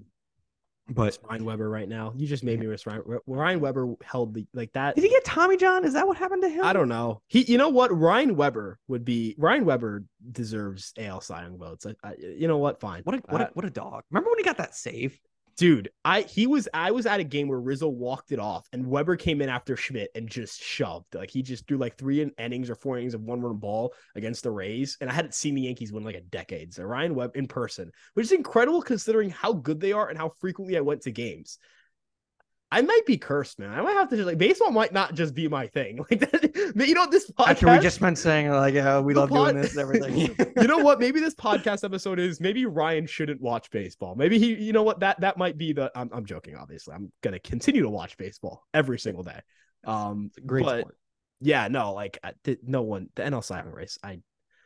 but It's Ryan Weber right now. You just made me miss Ryan. Ryan Weber held the like that. did he get Tommy John? Is that what happened to him? I don't know. He, you know what? Ryan Weber would be. Ryan Weber deserves AL Cy Young votes. I, I, you know what? Fine. What a what Uh, a, what a dog! Remember when he got that save? Dude i he was i was at a game where rizzo walked it off and weber came in after schmidt and just shoved. Like he just threw like three innings or four innings of one run ball against the rays. And i hadn't seen the yankees win like a decade so ryan webb in person which is incredible considering how good they are and how frequently i went to games I might be cursed, man. I might have to just like baseball might not just be my thing. Like that, you know, this podcast. After we just spent saying like, uh, we love pod- doing this and everything. you know what? Maybe this podcast episode is maybe Ryan shouldn't watch baseball. Maybe he, you know what? That that might be the. I'm, I'm joking. Obviously, I'm gonna continue to watch baseball every single day. Um, Great but, sport. Yeah, no, like I, th- no one. The NL Cy Young race. I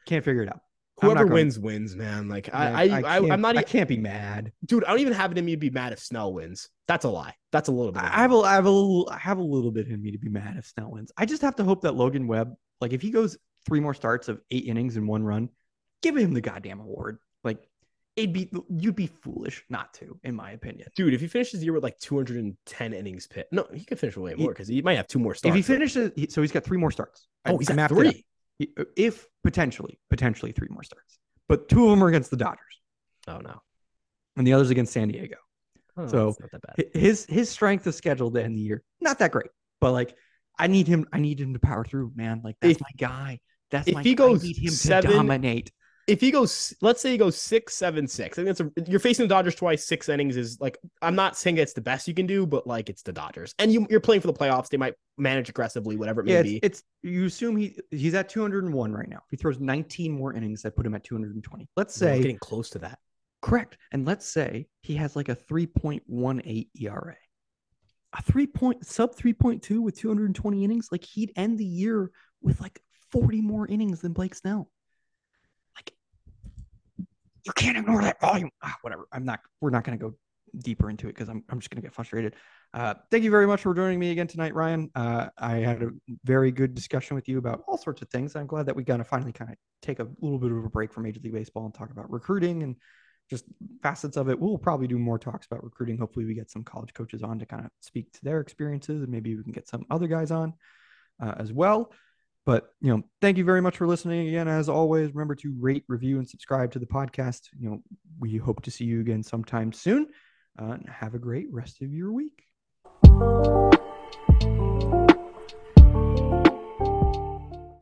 Can't figure it out. Whoever going- wins wins, man. Like Man, I, I, I, can't- I'm not. I can't be mad. dude. I don't even have it in me to be mad if Snell wins. That's a lie. That's a little bit. I have a. I have a, little- I have a little bit in me to be mad if Snell wins. I just have to hope that Logan Webb, like if he goes three more starts of eight innings in one run, give him the goddamn award. Like it'd be, you'd be foolish not to, in my opinion. dude. If he finishes the year with like 210 innings pit, no, he could finish way more because he might have two more starts. If he finishes, he- so he's got three more starts. I- oh, he's I at it three. He- uh, If potentially, potentially three more starts, but two of them are against the Dodgers, Oh no. and the others against San Diego. Oh, So, not that bad. His his strength of schedule to end the year, not that great, but like I need him. I need him to power through, man. Like that's If- my guy. That's if my he guy. Goes seven- to dominate. If he goes, let's say he goes six, seven, six. I think that's a. You're facing the Dodgers twice. Six innings is like I'm not saying it's the best you can do, but like it's the Dodgers, and you, you're playing for the playoffs. They might manage aggressively, whatever it may Yeah, be. it's, it's you assume he he's at 201 right now. If he throws 19 more innings, that put him at 220. Let's We're say getting close to that. correct, and let's say he has like a 3.18 ERA, a three point sub 3.2 with 220 innings. Like he'd end the year with like 40 more innings than Blake Snell. You can't ignore that volume. Ah, whatever. I'm not. We're not going to go deeper into it because I'm I'm just going to get frustrated. Uh, thank you very much for joining me again tonight, Ryan. Uh, I had a very good discussion with you about all sorts of things. I'm glad that we got to finally kind of take a little bit of a break from Major League Baseball and talk about recruiting and just facets of it. We'll probably do more talks about recruiting. Hopefully, we get some college coaches on to kind of speak to their experiences, and maybe we can get some other guys on uh, as well. But you know, thank you very much for listening again. As always, remember to rate, review, and subscribe to the podcast. You know, we hope to see you again sometime soon. Uh, have a great rest of your week.